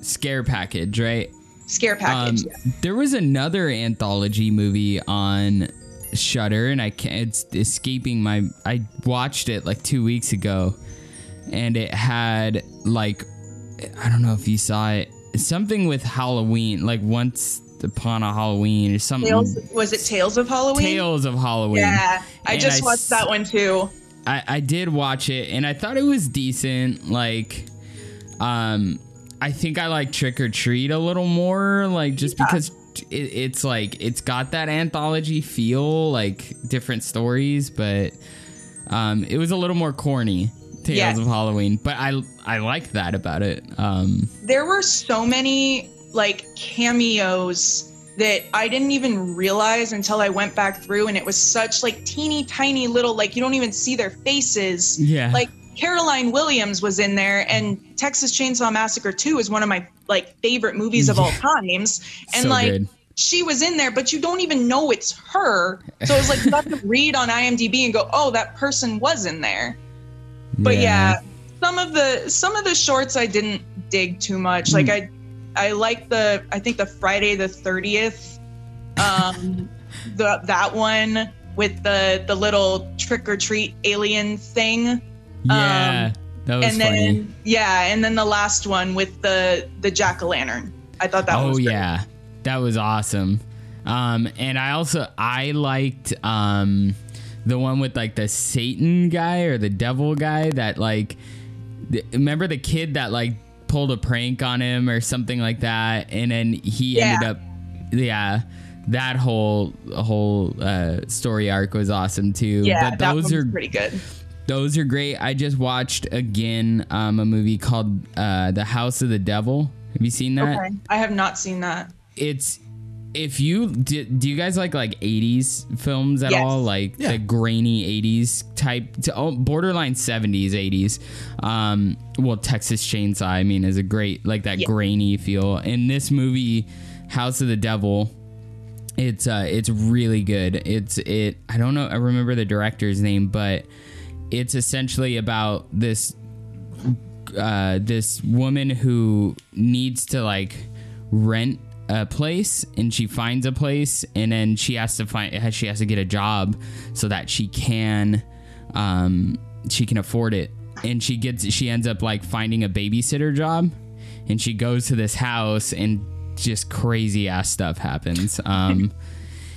Scare package, right? Scare package. Um, yeah. there was another anthology movie on Shutter, and I can't. It's escaping my. I watched it like two weeks ago, and it had like, I don't know if you saw it. Something with Halloween, like once upon a Halloween or something. Tales was it Tales of Halloween? Tales of Halloween. Yeah, I And just I watched that one too. I, I did watch it and I thought it was decent. Like, um, I think I like Trick or Treat a little more, like just because it, it's like it's got that anthology feel, like different stories, but um, it was a little more corny. Tales Yes. of Halloween, but I I like that about it. Um, there were so many like cameos that I didn't even realize until I went back through and it was such like teeny tiny little like you don't even see their faces. Yeah. Like Caroline Williams was in there and Texas Chainsaw Massacre 2 is one of my like favorite movies of all times. And So like good. she was in there, but you don't even know it's her. So it was like you have to read on IMDb and go, oh, that person was in there but yeah. some of the some of the shorts I didn't dig too much. Like I I like the I think the Friday the 30th um the that one with the the little trick or treat alien thing. Yeah, that was um, and funny. then yeah, and then the last one with the the jack-o'-lantern. I thought that oh was great. yeah that was awesome um and i also i liked um the one with like the satan guy or the devil guy that like th- remember the kid that like pulled a prank on him or something like that and then he Yeah. ended up yeah that whole whole uh story arc was awesome too Yeah, but that those one's are pretty good. Those are great i just watched again um a movie called uh the house of the devil have you seen that Okay. I have not seen that. it's if you do, do you guys like like 80s films at Yes. all like Yeah. the grainy 80s type to oh, borderline 70s 80s um well texas chainsaw i mean is a great like that Yeah. grainy feel in this movie house of the devil it's uh it's really good it's it i don't know i remember the director's name but it's essentially about this uh, this woman who needs to like rent a place and she finds a place and then she has to find she has to get a job so that she can um she can afford it and she gets she ends up like finding a babysitter job and she goes to this house and just crazy ass stuff happens. Um,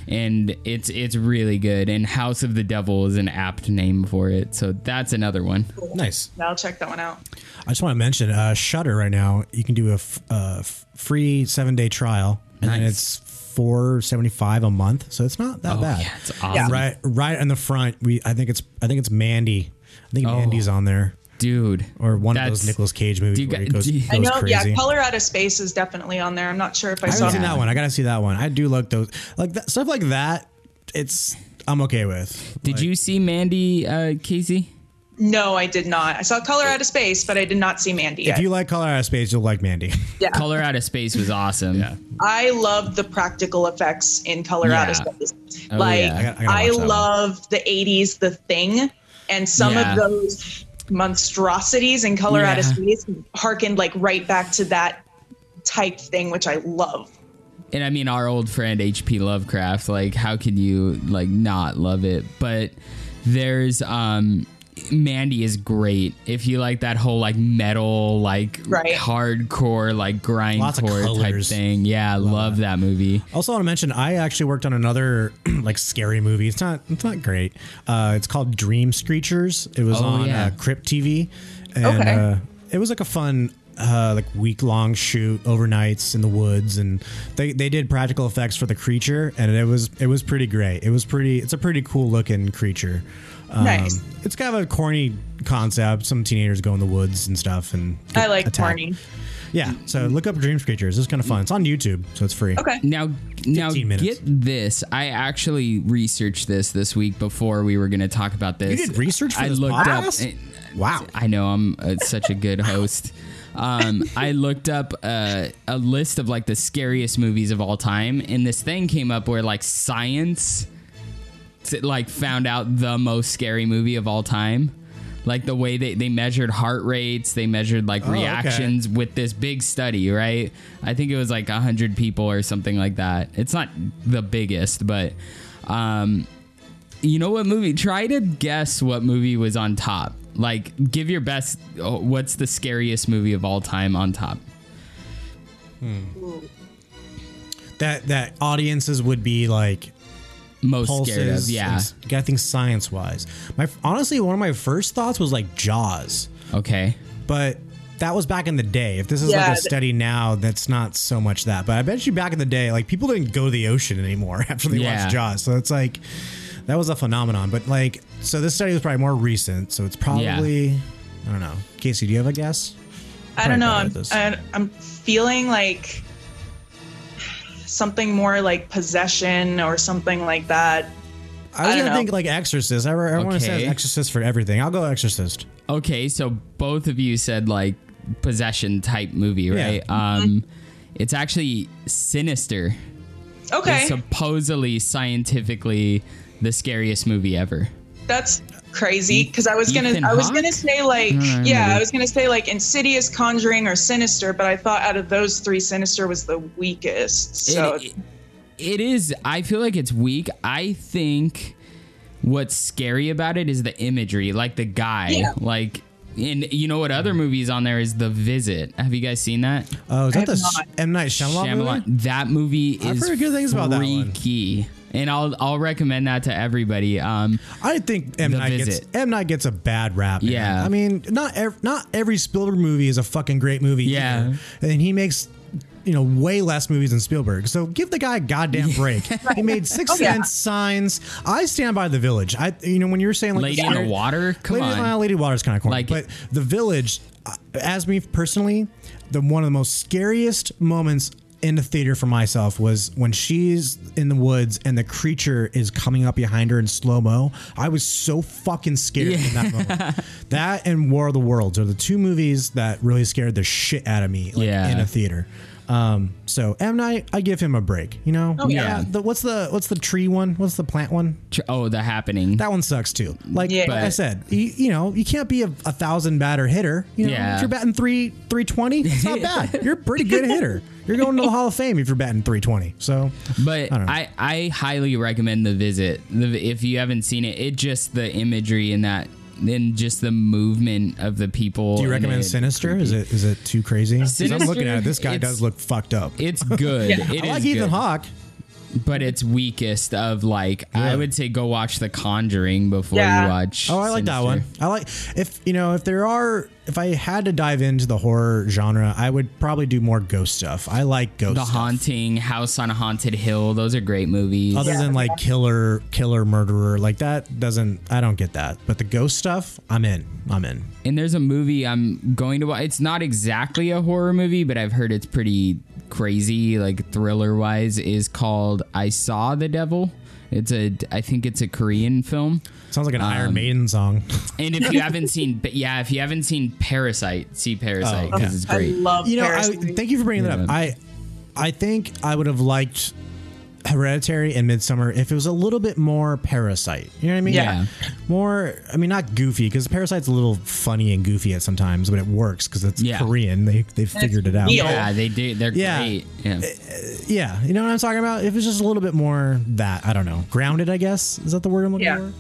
and it's it's really good. And House of the Devil is an apt name for it, so that's another one. Nice. I'll check that one out. I just want to mention uh, Shutter right now. You can do a f- uh, f- free seven day trial, and then Nice. it's four seventy five a month. So it's not that Oh bad. yeah, it's awesome, Right, right in the front. We I think it's I think it's Mandy. I think Oh. Mandy's on there, dude. or one of those Nicolas Cage movies where he goes, do you- goes I know, crazy. yeah, Color Out of Space is definitely on there. I'm not sure if I, I saw haven't seen that. that one. I gotta see that one. I do like those like that, stuff like that. It's I'm okay with. Did Like, you see Mandy, uh, Casey? No, I did not. I saw Color Out of Space, but I did not see Mandy If you like Color Out of Space, you'll like Mandy. yeah. Color Out of Space was awesome. Yeah. I love the practical effects in Color Out of Yeah. Space. Oh, like yeah. I gotta- I gotta I, watch that one. love the 80s The Thing and some Yeah. of those monstrosities in Color Out of Space harkened like right back to that type thing which I love. and I mean our old friend H.P. Lovecraft. Like, how can you like not love it? But there's um, Mandy is great if you like that whole like metal, like Right. hardcore, like grindcore type thing. Yeah, I love that movie. Also, want to mention I actually worked on another like scary movie. It's not it's not great. Uh, it's called Dream Screechers. It was Oh, on yeah. uh, Crypt TV, and Okay. uh, it was like a fun. Uh, like week long shoot overnights in the woods and they, they did practical effects for the creature and it was it was pretty great it was pretty it's a pretty cool looking creature um, Nice. it's kind of a corny concept some teenagers go in the woods and stuff and I like attacked. corny. yeah so look up Dream Creatures. it's kind of fun it's on YouTube so it's free Okay. Now, now minutes. get this. I actually researched this this week before we were going to talk about this. You did research for I this looked podcast? up. wow I know I'm uh, such a good host. Um, I looked up uh, a list of like the scariest movies of all time, and this thing came up where like science, t- like found out the most scary movie of all time. Like the way they, they measured heart rates, they measured like Oh, okay. reactions with this big study, right? I think it was like a hundred people or something like that. It's not the biggest, but um, you know what movie? Try to guess what movie was on top. Like, give your best. oh, What's the scariest movie of all time on top? that that audiences would be like Most pulses. scared of, yeah. and- I think science wise, my honestly one of my first thoughts was like Jaws, Okay. but that was back in the day. If this is Yeah, like a study now, that's not so much that. But I bet you back in the day, like people didn't go to the ocean anymore after they Yeah. watched Jaws. So it's like that was a phenomenon. But like, so this study was probably more recent. So it's probably I don't know. Casey, do you have a guess? I don't know. I'm, better at this. I, I'm feeling like something more like possession or something like that. I was I gonna know. think like Exorcist. I, I want to say Exorcist for everything. I'll go Exorcist. Okay, so both of you said like possession type movie, right? Um, it's actually Sinister. Okay, It's supposedly scientifically the scariest movie ever. that's crazy because I was gonna Ethan I was gonna say like Mm, yeah maybe. I was gonna say like Insidious, Conjuring, or Sinister, but I thought out of those three, Sinister was the weakest. So it, it is i feel like it's weak i think what's scary about it is the imagery like the guy Yeah. like and you know what other movies on there is the visit have you guys seen that Oh, is that the have S- not. M Night Shyamalan, Shyamalan- movie? that movie I've is heard good things about that one. Freaky and i'll i'll recommend that to everybody um I think M The Night gets M Night gets a bad rap. man. Yeah. I mean, not ev- not every Spielberg movie is a fucking great movie. Yeah. either. and he makes you know way less movies than Spielberg. So give the guy a goddamn break. He made Six Oh, yeah. Sense, Signs. I stand by the Village. I you know when you were saying like lady in the water come Lady, on well, Lady Water's kind of corny, Like- but The Village, uh, as me personally, the one of the most scariest moments in the theater for myself was when she's in the woods and the creature is coming up behind her in slow mo. I was so fucking scared in that moment. That and War of the Worlds are the two movies that really scared the shit out of me, like Yeah. in a theater. Um, so M Night, I give him a break. You know, Oh, yeah. The, what's the what's the tree one? What's the plant one? Tr- oh the happening That one sucks too. Like, Yeah. like I said, you, you know, you can't be a, a thousand batter hitter. You know, Yeah. if you're batting three three twenty, it's not bad. You're a pretty good hitter. You're going to the Hall of Fame if you're batting three twenty. So, But I don't know. I, I highly recommend the visit. The, if you haven't seen it, it just the imagery in that and just the movement of the people. Do you recommend Sinister? creepy. Is it is it too crazy? 'Cause I'm looking at it. This guy does look fucked up. It's good. Yeah. It I like Ethan. Hawke. But it's weakest of like I would say go watch The Conjuring before Yeah. you watch. Oh, I like that one. I like if you know if there are if I had to dive into the horror genre, I would probably do more ghost stuff. I like ghost The stuff. Haunting, House on a Haunted Hill. Those are great movies. Other than like killer, killer, murderer, like that doesn't. I don't get that. But the ghost stuff, I'm in. I'm in. and there's a movie I'm going to watch. It's not exactly a horror movie, but I've heard it's pretty crazy, like thriller wise. Is called I Saw the Devil. It's a, I think it's a Korean film. Sounds like an Iron Um, Maiden song. And if you haven't seen, but yeah, if you haven't seen Parasite, see Parasite Oh, because okay. it's I great. love You know, I, thank you for bringing that up. I, I think I would have liked Hereditary and Midsommar if it was a little bit more Parasite. You know what I mean? Yeah. More. I mean, not goofy because Parasite's a little funny and goofy at sometimes, but it works because it's Yeah. Korean. They they figured it out. Yeah, they do. They're Yeah. great. Yeah. Uh, yeah, you know what I'm talking about. If it's just a little bit more that I don't know, grounded. I guess is that the word I'm looking Yeah. for?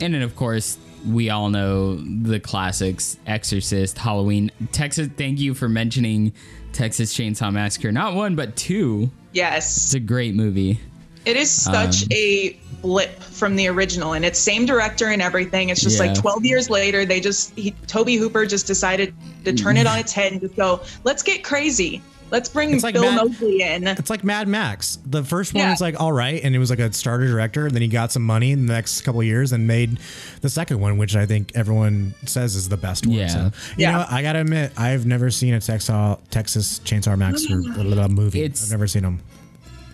And then, of course, we all know the classics Exorcist, Halloween. Texas, thank you for mentioning Texas Chainsaw Massacre. Not one, but two. Yes. It's a great movie. it is such Um, a blip from the original, and it's same director and everything. It's just Yeah. like 12 years later, they just he, Tobe Hooper just decided to turn it on its head and just go, let's get crazy. Let's bring It's like Bill Mad- Moseley in. It's like Mad Max. The first one Yeah. was like all right, and it was like a starter director. And then he got some money in the next couple of years and made the second one, which I think everyone says is the best one. Yeah. So, you Yeah. know. I gotta admit, I've never seen a Texas Texas Chainsaw Massacre mm. movie. It's- I've never seen them.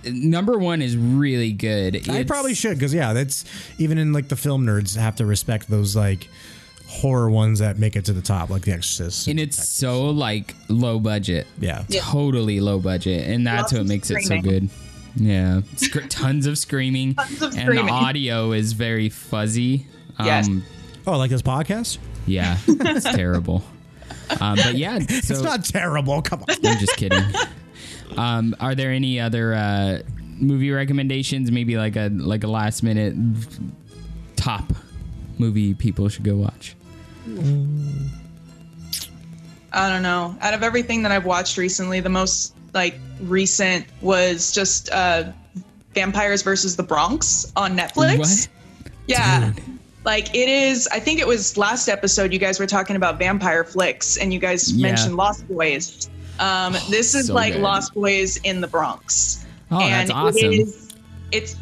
Number one is really good. I probably should because yeah, that's even in like the film nerds have to respect those like horror ones that make it to the top, like The Exorcist. And it's so like low budget. yeah. Yeah. Totally low budget. And that's Lots what of makes it so good. Yeah. Scr- tons of screaming. Tons of and screaming. the audio is very fuzzy. Yes. Oh, like this podcast? Yeah. It's terrible. Um, but yeah, so it's not terrible. Come on. I'm just kidding. Um, are there any other uh, movie recommendations? Maybe like a like a last minute top movie people should go watch. I don't know. Out of everything that I've watched recently, the most like recent was just uh, Vampires versus the Bronx on Netflix. What? Yeah. Dude. Like it is, I think it was last episode you guys were talking about vampire flicks and you guys Yeah. mentioned Lost Boys. Um, this is so like good. Lost Boys in the Bronx. Oh, and that's awesome. It is, it's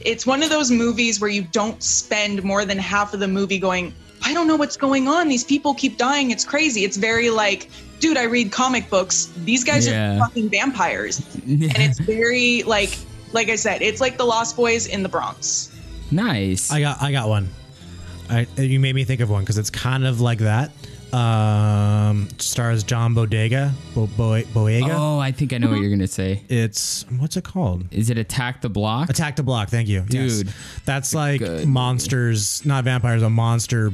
it's one of those movies where you don't spend more than half of the movie going, I don't know what's going on. These people keep dying. It's crazy. It's very like, dude, I read comic books. These guys Yeah. are fucking vampires. And it's very like like I said, it's like the Lost Boys in the Bronx. nice. I got I got one. I, you made me think of one because it's kind of like that. Um, stars John Bodega. Bo, Bo, Boyega. oh, I think I know what you're gonna say. It's what's it called? Is it Attack the Block? Attack the Block. Thank you, Yes. Dude. That's like Good. monsters, not vampires, a monster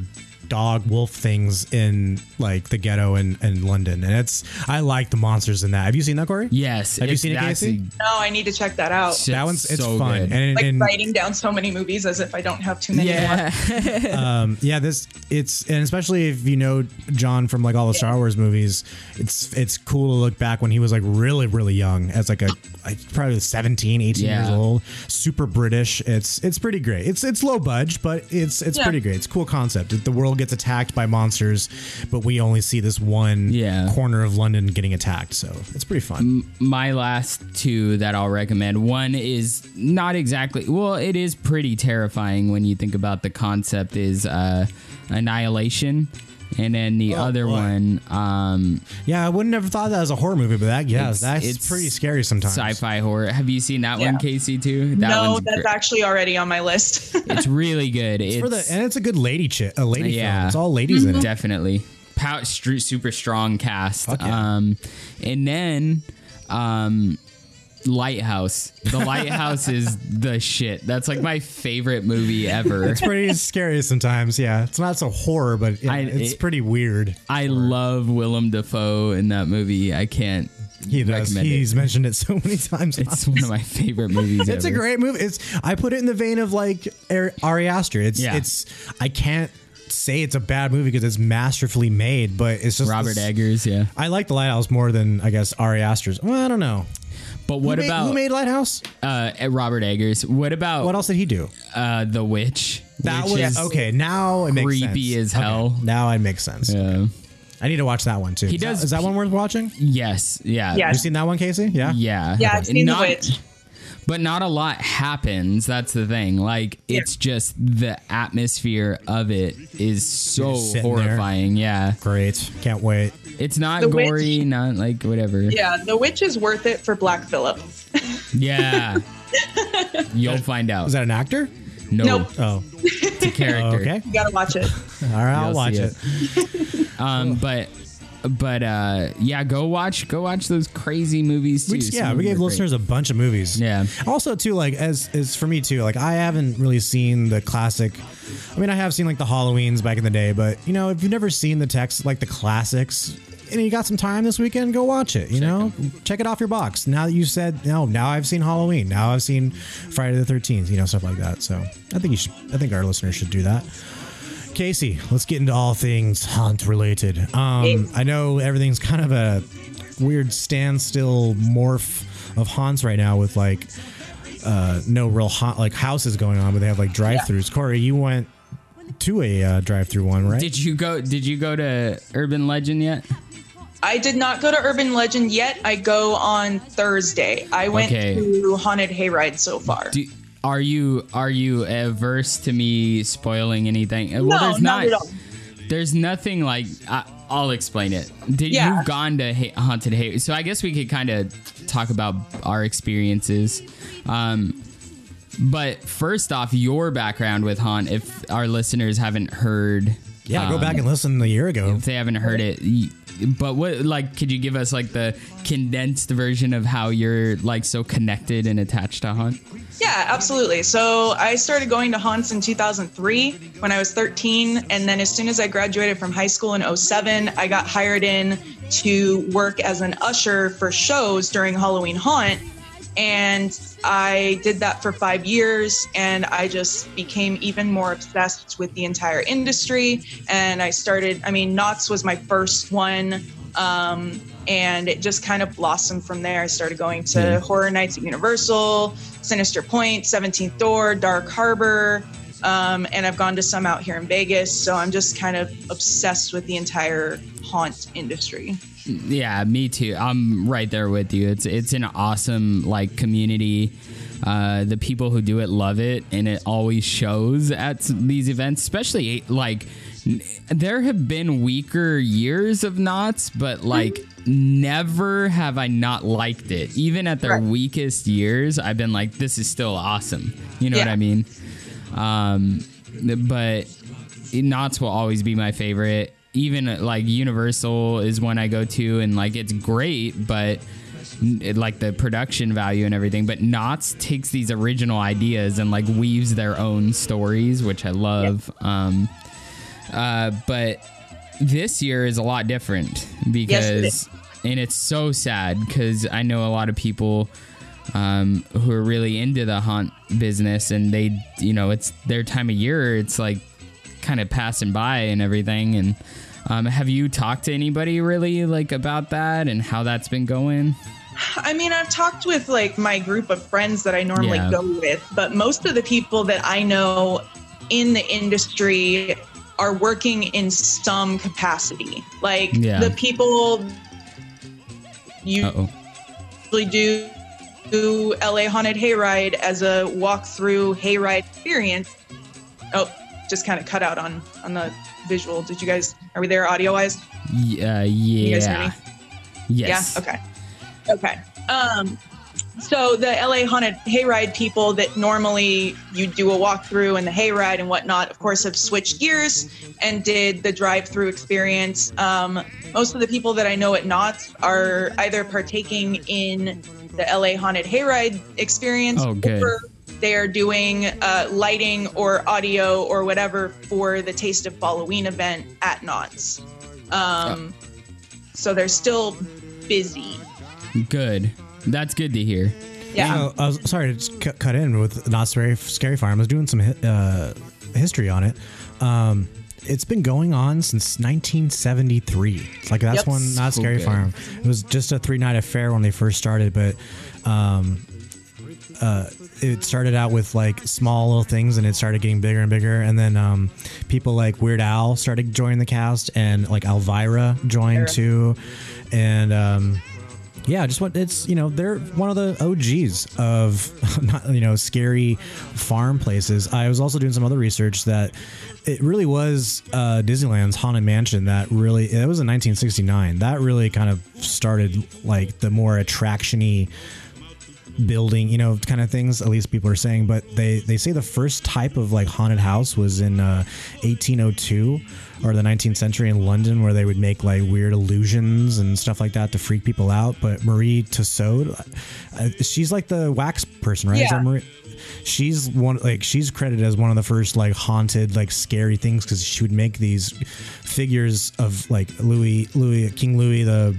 dog wolf things in like the ghetto in, in London, and it's I like the monsters in that. Have you seen that, Corey? Yes. Have you seen it, that's Casey? No, I need to check that out. a- That one's it's so fun, good. and, Like and writing down so many movies as if I don't have too many more. yeah. um, yeah, this it's and especially if you know John from like all the Star Wars movies, it's it's cool to look back when he was like really really young as like a like probably 17, 18 years old, super British. It's it's pretty great. It's it's low budge, but it's it's Yeah. pretty great. It's a cool concept. The world gets attacked by monsters, but we only see this one Yeah. corner of London getting attacked. So it's pretty fun. my last two that I'll recommend. One is not exactly well, it is pretty terrifying when you think about the concept is uh Annihilation. And then the other boy. one, um, Yeah, I wouldn't have thought that as a horror movie, but that yeah, It's- that's it's pretty scary sometimes. sci-fi horror. Have you seen that one, Yeah. Casey? Too? That no, that's gr- actually already on my list. it's really good. It's For the and it's a good lady chick, a lady Yeah. film. It's all ladies in it. definitely Pow- stru- super strong cast. Yeah. Um, and then um, Lighthouse. The Lighthouse is the shit. That's like my favorite movie ever. It's pretty scary sometimes. Yeah, it's not so horror, but yeah, I- it's it- pretty weird. I love Willem Dafoe in that movie. I can't He does. He's it. mentioned it so many times. It's one of my favorite movies It's a great movie. It's I put it in the vein of like Ari Ari Aster. It's Yeah. it's I can't say it's a bad movie because it's masterfully made, but it's just Robert this- Eggers, yeah. I like the Lighthouse more than I guess Ari Aster's. Well, I don't know. But what who made, about who made Lighthouse? uh, Robert Eggers? What about What else did he do? uh, The Witch? That which was is okay. Now it makes creepy sense. as hell. Okay, now it makes sense. Yeah. I need to watch that one too. He Is that- does- Is that one worth watching? Yes. Yeah. Yeah. You seen that one, Casey? Yeah. Yeah. Yeah, I've seen The Not- Witch. But not a lot happens. That's the thing. Like it's just the atmosphere of it is so just sitting there. horrifying. Yeah. Great. Can't wait. It's not The Witch- gory, not like whatever. Yeah, The Witch is worth it for Black Phillip. Yeah. You'll find out. Is that an actor? no, Nope. Oh, it's a character. okay. You gotta watch it. All right, I'll You'll watch see it. Um, but but uh, yeah, go watch go watch those crazy movies too. We just, yeah, we gave are listeners a bunch of movies. Yeah. Also, too, like as is for me too. Like I haven't really seen the classic. I mean, I have seen like the Halloweens back in the day, but you know, if you've never seen the text like the classics, and you got some time this weekend, go watch it. You know, check it off your box. Now that you said no, now I've seen Halloween. Now I've seen Friday the Thirteenth. You know, stuff like that. So I think you should. I think our listeners should do that. Casey, let's get into all things haunt related. Um, I know everything's kind of a weird standstill morph of haunts right now with like uh, no real haunt like houses going on, but they have like drive-throughs. Corey, you went to a uh, drive-through one, right? Did you go? Did you go to Urban Legend yet? I did not go to Urban Legend yet. I go on Thursday. I went Okay. to Haunted Hayride so far. Do, are you are you averse to me spoiling anything? Well, No, there's not at all. There's nothing like I, I'll explain it. Did Yeah. you've gone to ha- haunted hay? So I guess we could kind of talk about our experiences. Um, but first off, your background with haunt. If our listeners haven't heard, yeah, go um, back and listen a year ago. if they haven't heard it. But what like could you give us like the condensed version of how you're like so connected and attached to haunt? Yeah, absolutely. So I started going to haunts in 2003 when I was 13. And then as soon as I graduated from high school in 07, I got hired in to work as an usher for shows during Halloween Haunt. And I did that for five years and I just became even more obsessed with the entire industry. And I started, I mean, Knott's was my first one. Um, and it just kind of blossomed from there. I started going to Yeah. Horror Nights at Universal, Sinister Pointe, 17th Door, Dark Harbor. Um, and I've gone to some out here in Vegas. So I'm just kind of obsessed with the entire haunt industry. Yeah, me too. I'm right there with you. It's it's an awesome like community. Uh, the people who do it love it, and it always shows at these events. Especially like, there have been weaker years of Knott's, but like never have I not liked it. Even at their Right. weakest years, I've been like, this is still awesome. You know what I mean? Um, but Knott's will always be my favorite. Even uh, like Universal is one I go to, and like it's great, but it, like the production value and everything. But Knott's takes these original ideas and like weaves their own stories, which I love. Um, uh, but this year is a lot different because, is. and it's so sad because I know a lot of people um, who are really into the haunt business and they, you know, it's their time of year. It's like kind of passing by and everything. And um, have you talked to anybody really like about that and how that's been going? I mean, I've talked with like my group of friends that I normally Yeah. go with, but most of the people that I know in the industry are working in some capacity. Like Yeah. the people you usually do do LA Haunted Hayride as a walkthrough hayride experience. Oh, just kind of cut out on on the visual. Did you guys are we there audio wise? Yeah. You guys hear Yeah. me? Yes. Yeah. Okay. Okay. Um, so the LA Haunted Hayride people that normally you do a walkthrough and the hayride and whatnot, of course, have switched gears and did the drive-through experience. Um, most of the people that I know at Knott's are either partaking in the LA Haunted Hayride experience, Oh, or they are doing uh, lighting or audio or whatever for the Taste of Halloween event at Knott's. Um, So they're still busy. Good. That's good to hear. Yeah. So, I was sorry to just cut, cut in with Knott's Scary, Scary Farm. I was doing some uh, history on it. Um, it's been going on since 1973. It's like that's Yep. when Knott's Scary good. Farm. It was just a three night affair when they first started, but um, uh, it started out with like small little things, and it started getting bigger and bigger. And then um, people like Weird Al started joining the cast, and like Elvira joined too, and. Um, yeah, just what it's you know they're one of the OGs of Knott's, you know scary farm places. I was also doing some other research that it really was uh, Disneyland's haunted mansion that really it was in 1969. That really kind of started like the more attractiony building, you know, kind of things. At least people are saying, but they they say the first type of like haunted house was in uh, 1802 or the 19th century in London, where they would make like weird illusions and stuff like that to freak people out. But Marie Tussaud, uh, she's like the wax person, right? Yeah. Marie? She's one like she's credited as one of the first like haunted like scary things because she would make these figures of like Louis Louis King Louis the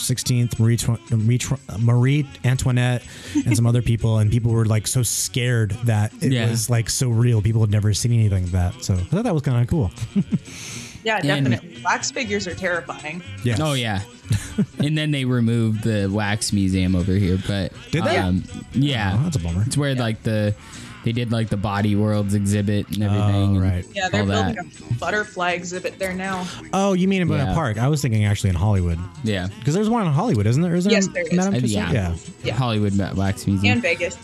16th Marie, Marie, Marie Antoinette and some other people and people were like so scared that it Yeah. was like so real people had never seen anything like that so I thought that was kind of cool Yeah, And- definitely. Wax figures are terrifying. yeah Oh yeah, and then they removed the wax museum over here, but Did they? Um, yeah, Oh, that's a bummer it's where like the they did like the Body Worlds exhibit and everything. Oh, and right. Yeah, they're all building that. a butterfly exhibit there now. oh you mean in Yeah. a park I was thinking actually in Hollywood Yeah. because there's one in Hollywood isn't there? Isn't Yes, there, there is. Uh, yeah. yeah Yeah. Hollywood Wax Museum. And Vegas.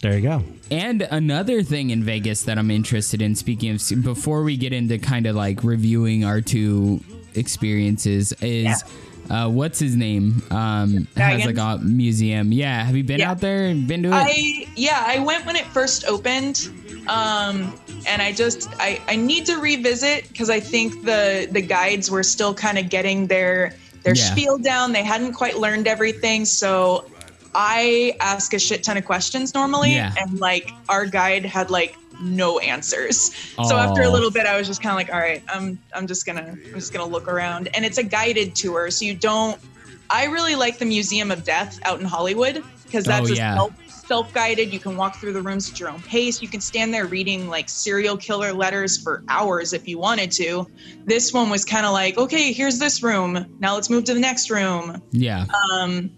there you go And another thing in Vegas that I'm interested in, speaking of, before we get into kind of like reviewing our two experiences, is uh, what's his name? Um, has like a museum. Yeah, have you been Yeah. out there and been to it? I yeah, I went when it first opened. Um and I just I, I need to revisit because I think the the guides were still kind of getting their their Yeah. spiel down. They hadn't quite learned everything. So I ask a shit ton of questions normally Yeah. and like our guide had like no answers. So after a little bit I was just kind of like all right, I'm I'm just going to I'm just to look around. And it's a guided tour so you don't I really like the Museum of Death out in Hollywood because that's Oh, yeah. self self-guided. You can walk through the rooms at your own pace. You can stand there reading like serial killer letters for hours if you wanted to. This one was kind of like okay here's this room. Now let's move to the next room. Yeah. um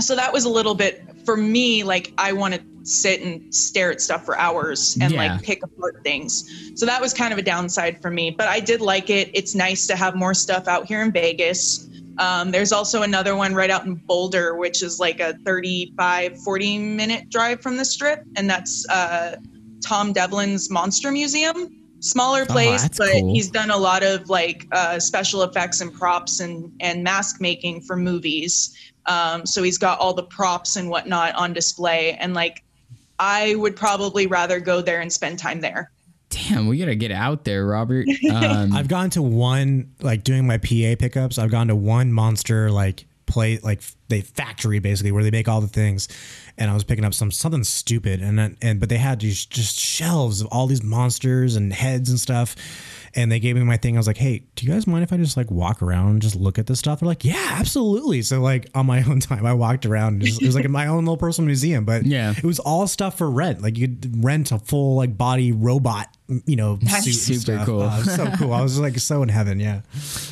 so that was a little bit for me like i want to sit and stare at stuff for hours and Yeah. like pick apart things. So that was kind of a downside for me but i did like it. It's nice to have more stuff out here in vegas. Um, there's also another one right out in boulder which is like a 35 40 minute drive from the strip and that's uh, tom devlin's monster museum. Smaller place Oh, but cool. he's done a lot of like uh, special effects and props and and mask making for movies. Um, so he's got all the props and whatnot on display and like i would probably rather go there and spend time there Damn, we gotta get out there, Robert. Um, I've gone to one like doing my PA pickups. I've gone to one monster like play like they factory basically where they make all the things, and I was picking up some something stupid and then- and but they had these just shelves of all these monsters and heads and stuff. And they gave me my thing. I was like, "Hey, do you guys mind if I just like walk around and just look at this stuff?" They're like, "Yeah, absolutely." So like on my own time, I walked around. And just, it was like in my own little personal museum, but Yeah. it was all stuff for rent. Like you could rent a full like body robot, you know, suit Super cool. Was so cool. I was like so in heaven. Yeah.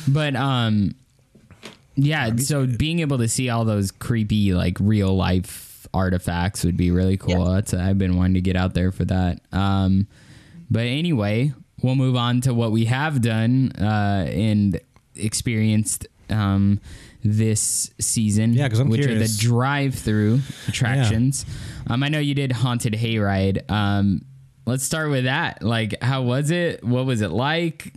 But um, yeah. So being able to see all those creepy like real life artifacts would be really cool. Yeah. That's I've been wanting to get out there for that. Um, but anyway, we'll move on to what we have done uh, and experienced um, this season. Yeah, 'cause I'm which curious. are the drive-through attractions. Um, I know you did haunted hayride. Um, let's start with that. Like, how was it? What was it like?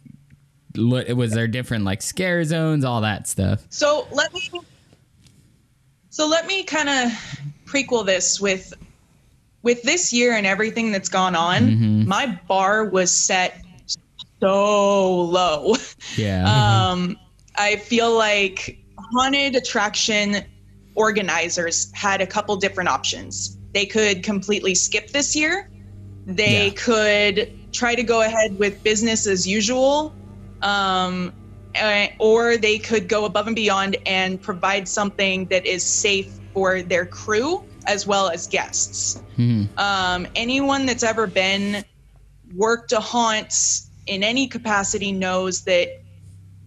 Was there different like scare zones, all that stuff? So let me so let me kind of prequel this with with this year and everything that's gone on. Mm-hmm. My bar was set so low. Yeah. Um, I feel like haunted attraction organizers had a couple different options. They could completely skip this year. They Yeah. could try to go ahead with business as usual. Um, uh, or they could go above and beyond and provide something that is safe for their crew as well as guests. Mhm. Um, anyone that's ever been worked a haunt in any capacity knows that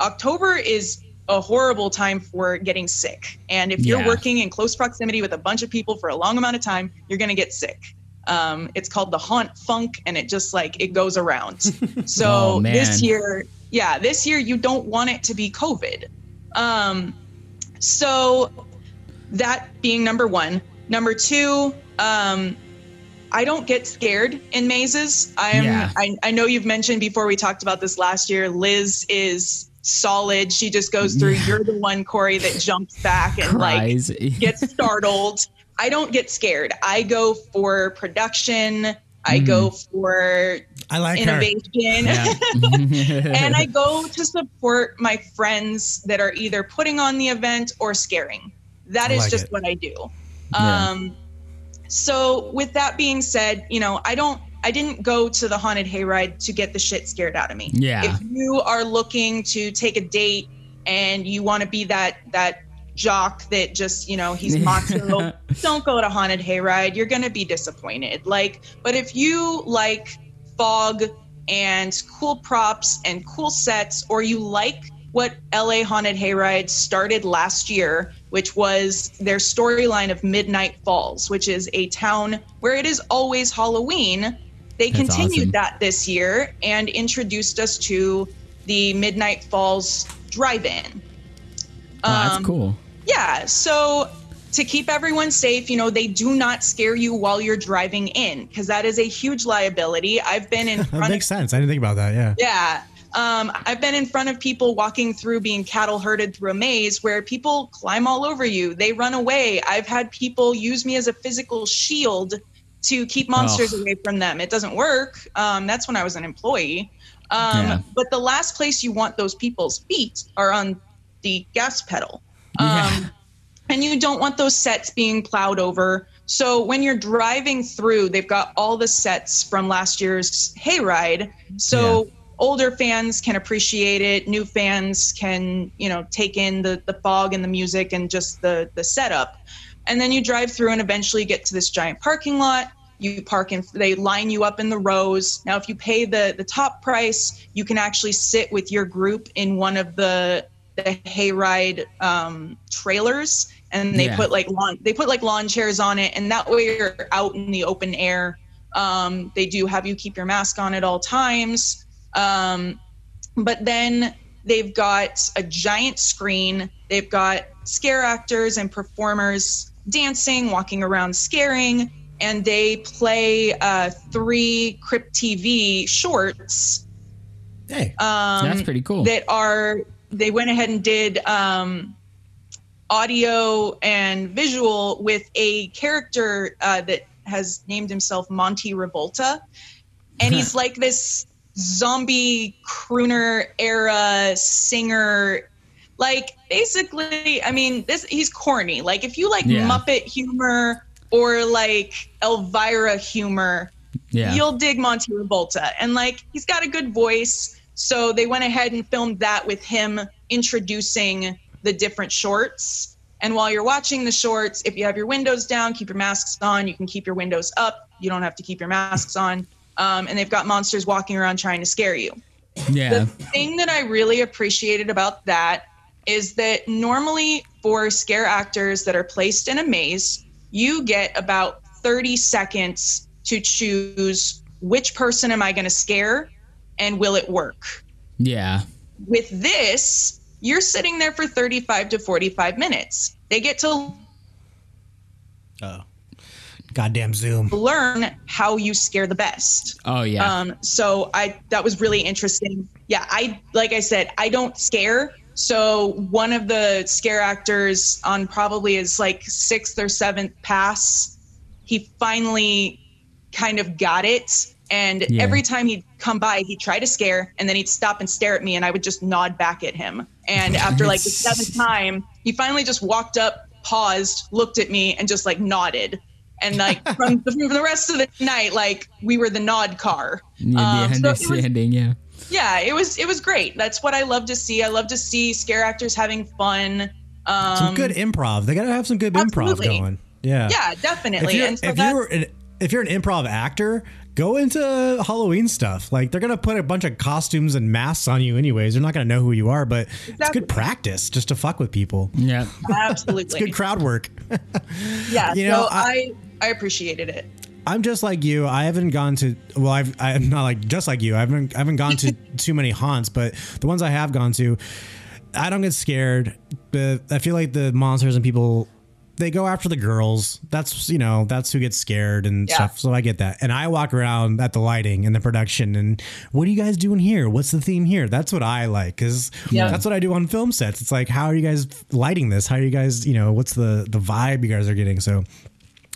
October is a horrible time for getting sick. And if you're working in close proximity with a bunch of people for a long amount of time, you're going to get sick. Um, it's called the haunt funk, and it just like it goes around. So Oh, this year, yeah, this year you don't want it to be COVID. Um, so that being number one. Number two, um, I don't get scared in mazes. I'm. Yeah. I, I know you've mentioned before we talked about this last year. Liz is solid. She just goes through. You're the one, Corey, that jumps back and like gets startled. I don't get scared. I go for production. I go for I like her. innovation. and I go to support my friends that are either putting on the event or scaring. That I is like just it. what I do. Yeah. Um, so with that being said, you know, I don't I didn't go to the haunted hayride to get the shit scared out of me. Yeah. If you are looking to take a date and you want to be that that jock that just, you know, he's macho, don't go to haunted hayride. You're going to be disappointed. Like, but if you like fog and cool props and cool sets or you like what LA Haunted Hayride started last year, which was their storyline of Midnight Falls, which is a town where it is always Halloween. They That's continued awesome. that this year and introduced us to the Midnight Falls drive-in. Oh, that's Um, cool. Yeah, so to keep everyone safe, you know, they do not scare you while you're driving in because that is a huge liability. I've been in That front of makes sense. I didn't think about that. Yeah. yeah. Um, I've been in front of people walking through being cattle herded through a maze where people climb all over you. They run away. I've had people use me as a physical shield to keep monsters Oh. away from them. It doesn't work. Um, that's when I was an employee. Um, Yeah. But the last place you want those people's feet are on the gas pedal. Yeah. Um, and you don't want those sets being plowed over. So when you're driving through, they've got all the sets from last year's hayride. So older fans can appreciate it. New fans can, you know, take in the the fog and the music and just the the setup. And then you drive through and eventually get to this giant parking lot. You park and They line you up in the rows. Now, if you pay the the top price, you can actually sit with your group in one of the the hayride um, trailers, and they Yeah. put like lawn they put like lawn chairs on it, and that way you're out in the open air. Um, they do have you keep your mask on at all times, um, but then they've got a giant screen. They've got scare actors and performers dancing, walking around, scaring, and they play uh, three Crypt TV shorts Hey. um, That's pretty cool. that are they went ahead and did um, audio and visual with a character uh, that has named himself Monty Revolta, and he's like this zombie crooner era singer. Like basically, I mean, this he's corny. Like if you like Yeah. Muppet humor or like Elvira humor, yeah. you'll dig Monty Revolta. And like he's got a good voice. So they went ahead and filmed that with him introducing the different shorts. And while you're watching the shorts, if you have your windows down, keep your masks on. You can keep your windows up. You don't have to keep your masks on. Um, and they've got monsters walking around trying to scare you. yeah. The thing that I really appreciated about that is that normally for scare actors that are placed in a maze, you get about 30 seconds to choose which person am I going to scare and will it work. yeah. With this, you're sitting there for 35 to 45 minutes. They get to Oh. Goddamn Zoom. learn how you scare the best. Oh yeah. Um, so I that was really interesting. Yeah, I like I said, I don't scare. So one of the scare actors on probably his like sixth or seventh pass, he finally kind of got it. And Yeah. every time he'd come by, he'd try to scare, and then he'd stop and stare at me, and I would just nod back at him. And after like the seventh time, he finally just walked up, paused, looked at me, and just like nodded. And like from, from the rest of the night, like we were the nod car. yeah um, the so it was- understanding. yeah. Yeah, it was it was great. That's what I love to see. I love to see scare actors having fun. Um, Some good improv. They gotta have some good improv going. Yeah. Yeah, If definitely. you're, and so if you're an, if you're an improv actor, go into Halloween stuff. Like they're gonna put a bunch of costumes and masks on you anyways. They're not gonna know who you are, but it's good practice just to fuck with people. Yeah. Absolutely. It's good crowd work. yeah. You know, so I- I, I appreciated it. I'm just like you. I haven't gone to well, I've I'm not like just like you. I haven't I haven't gone to too many haunts, but the ones I have gone to, I don't get scared. But I feel like the monsters and people they go after the girls. That's you know that's who gets scared and Yeah. stuff. So I get that. And I walk around at the lighting and the production and what are you guys doing here? What's the theme here? That's what I like because Yeah. that's what I do on film sets. It's like how are you guys lighting this? How are you guys you know what's the the vibe you guys are getting? So.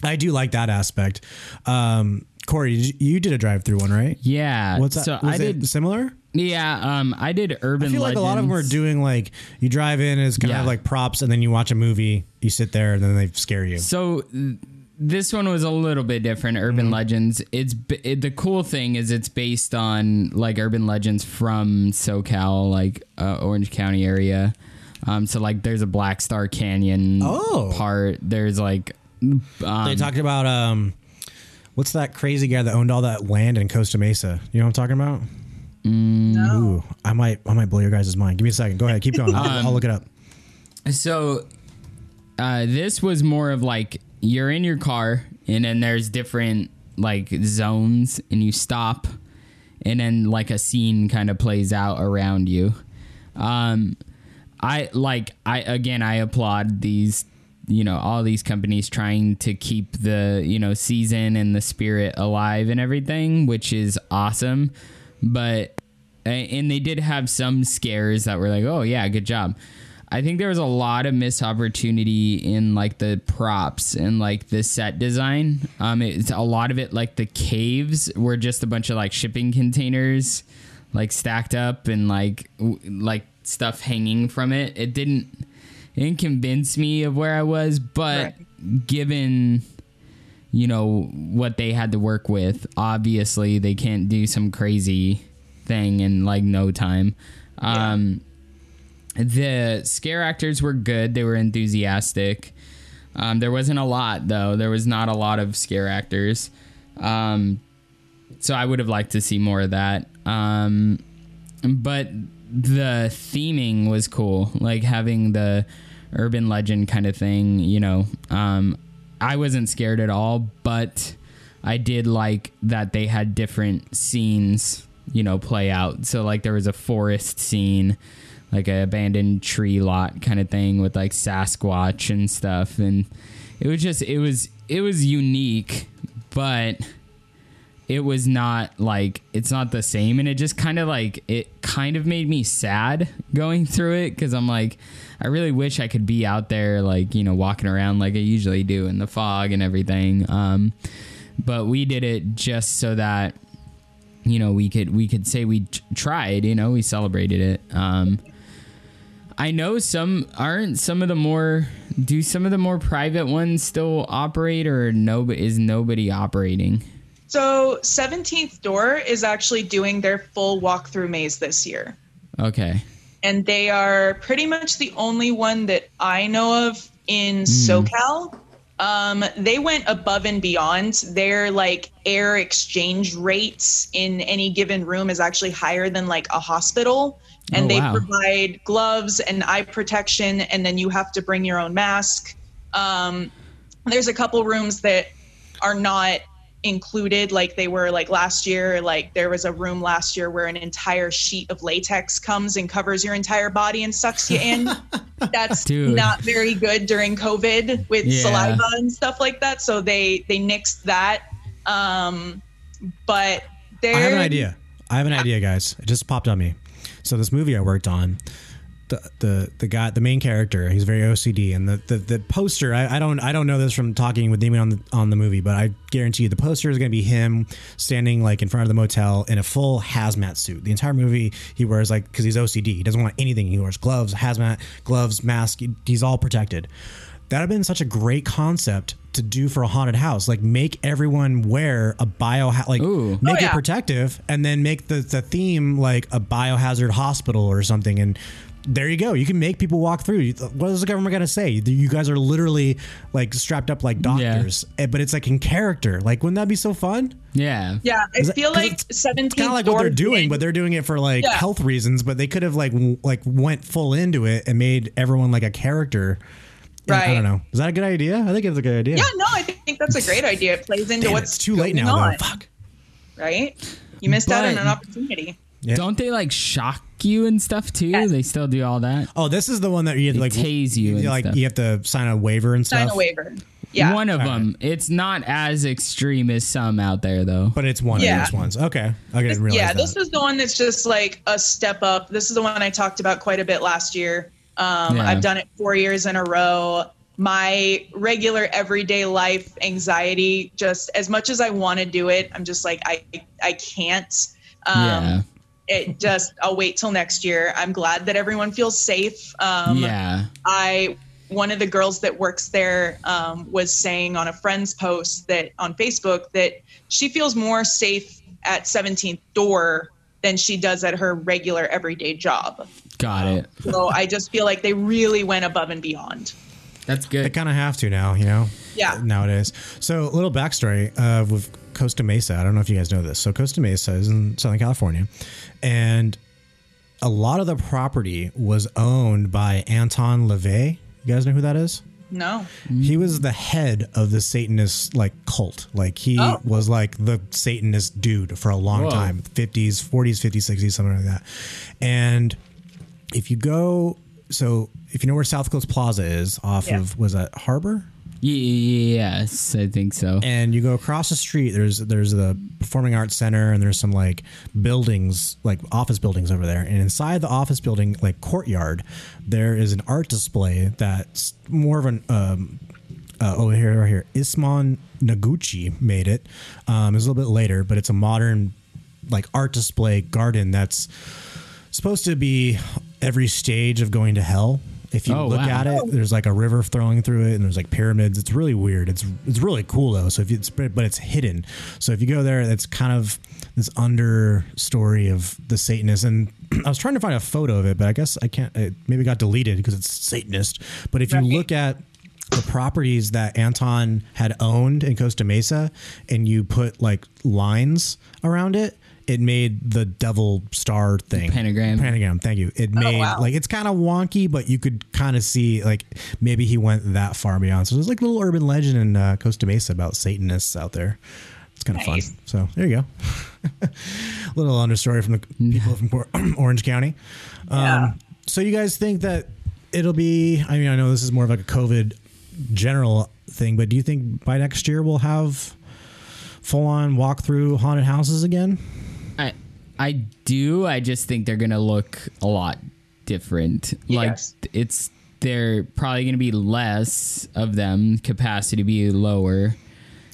I do like that aspect. Um, Corey, you, did a drive-through one, right? Yeah. What's that? So I it did. similar? Yeah. Um. I did urban. I feel like a lot of them are doing like you drive in as kind Yeah. of like props, and then you watch a movie, you sit there, and then they scare you. So this one was a little bit different. Urban Mm-hmm. Legends. It's it, the cool thing is it's based on like urban legends from SoCal, like uh, Orange County area. Um, so like there's a Black Star Canyon Oh. part. There's like um, they talked about um, what's that crazy guy that owned all that land in Costa Mesa? You know what I'm talking about? No. Ooh, I might, I might blow your guys' mind. Give me a second. Go ahead, keep going. I'll, I'll look it up. So uh, this was more of like you're in your car and then there's different like zones and you stop and then like a scene kind of plays out around you. Um, I like I again I applaud these you know all these companies trying to keep the you know season and the spirit alive and everything, which is awesome. But and they did have some scares that were like, oh yeah, good job. I think there was a lot of missed opportunity in like the props and like the set design. Um, it's a lot of it like the caves were just a bunch of like shipping containers, like stacked up and like like stuff hanging from it. It didn't it didn't convince me of where I was, but given you know what they had to work with, obviously they can't do some crazy thing in like no time. Um, the scare actors were good; they were enthusiastic. Um, there wasn't a lot though. There was not a lot of scare actors. Um, so I would have liked to see more of that. Um, but the theming was cool, like having the urban legend kind of thing. You know, um, I wasn't scared at all, but I did like that they had different scenes. You know, play out. So like there was a forest scene, like an abandoned tree lot kind of thing with like Sasquatch and stuff, and it was just it was it was unique, but it was not like it's not the same. And it just kind of like it kind of made me sad going through it because i'm like i really wish i could be out there like you know walking around like i usually do in the fog and everything. Um but we did it just so that you know we could we could say we t- tried you know we celebrated it. Um I know some aren't some of the more do some of the more private ones still operate or no is nobody operating So 17th Door is actually doing their full walkthrough maze this year. okay And they are pretty much the only one that I know of in SoCal. Um, they went above and beyond. Their like air exchange rates in any given room is actually higher than like a hospital. And Oh, they wow. provide gloves and eye protection, and then you have to bring your own mask. Um, there's a couple rooms that are not included like they were like last year like there was a room last year where an entire sheet of latex comes and covers your entire body and sucks you in that's Dude. not very good during covid with Yeah. saliva and stuff like that so they they nixed that um but there I have an idea. I have an idea, guys. It just popped on me. So this movie I worked on, the the the guy, the main character, he's very OCD, and the the, the poster. I, I don't I don't know this from talking with Damien on the on the movie, but I guarantee you the poster is going to be him standing like in front of the motel in a full hazmat suit. The entire movie he wears like because he's OCD. He doesn't want anything. He wears gloves, hazmat gloves, mask. He's all protected. That'd have been such a great concept to do for a haunted house. Like make everyone wear a bio like Ooh. make Oh, it protective and then make the, the theme like a biohazard hospital or something and there you go. You can make people walk through. You- What is the government going to say? You guys are literally like strapped up like doctors, Eh, but it's like in character. Like, wouldn't that be so fun? Yeah. Yeah, I Is that- feel 'cause like it's- 17 Kind of like what they're doing, but they're doing it for like Yeah. health reasons. But they could have like w- like went full into it and made everyone like a character. And I don't know. Is that a good idea? I think it's a good idea. Yeah, no, I think that's a great idea. It plays into Damn what's it's too late now though. Fuck. right? You missed out on an opportunity. Yeah. Don't they like shock you and stuff too? Yes. They still do all that. Oh, this is the one that you have to like tase you and like stuff. you have to sign a waiver and stuff. Sign a waiver. Yeah. One of All them. It's not as extreme as some out there though. But it's one Yeah. of those ones. Okay, I didn't realize yeah, that. this is the one that's just like a step up. This is the one I talked about quite a bit last year. Um, Yeah. I've done it four years in a row. My regular everyday life anxiety, just as much as I want to do it, I'm just like I I can't. Um, yeah. It just I'll wait till next year. I'm glad that everyone feels safe. Um, yeah. I one of the girls that works there um, was saying on a friend's post that on Facebook that she feels more safe at 17th door than she does at her regular everyday job. Got it. So I just feel like they really went above and beyond. That's good. They kind of have to now, you know. Yeah. Nowadays, so a little backstory uh, with Costa Mesa. I don't know if you guys know this. So Costa Mesa is in Southern California, and a lot of the property was owned by Anton LaVey. You guys know who that is? No. He was the head of the Satanist like cult. Like he Oh. was like the Satanist dude for a long Whoa. time, 50s, 40s, 50s, 60s, something like that. And if you go, so if you know where South Coast Plaza is, off Yeah. of was that Harbor, Ye- Yes, I think so. and you go across the street, there's there's the Performing Arts Center, and there's some like buildings, like office buildings over there. And inside the office building, like courtyard, there is an art display that's more of an um, uh, oh here right here Isamu Noguchi made it. Um, it's a little bit later, but it's a modern like art display garden that's supposed to be every stage of going to hell. If you Oh, look wow. at it, there's like a river flowing through it, and there's like pyramids. It's really weird. It's it's really cool though. So if it's but it's hidden. So if you go there, it's kind of this understory of the Satanist. And I was trying to find a photo of it, but I guess I can't. It maybe got deleted because it's Satanist. But if you Right. look at the properties that Anton had owned in Costa Mesa, and you put like lines around it, it made the devil star thing. Pentagram. Pentagram. Thank you. It made wow. like it's kind of wonky, but you could kind of see like maybe he went that far beyond. So there's like a little urban legend in uh, Costa Mesa about Satanists out there. It's kind of Nice. fun. So there you go. A little understory from the people from Orange County. Um, Yeah. So you guys think that it'll be? I mean, I know this is more of like a COVID general thing, but do you think by next year we'll have full on walk through haunted houses again? I I do. I just think they're gonna look a lot different. Like it's they're probably gonna be less of them. Capacity to be lower.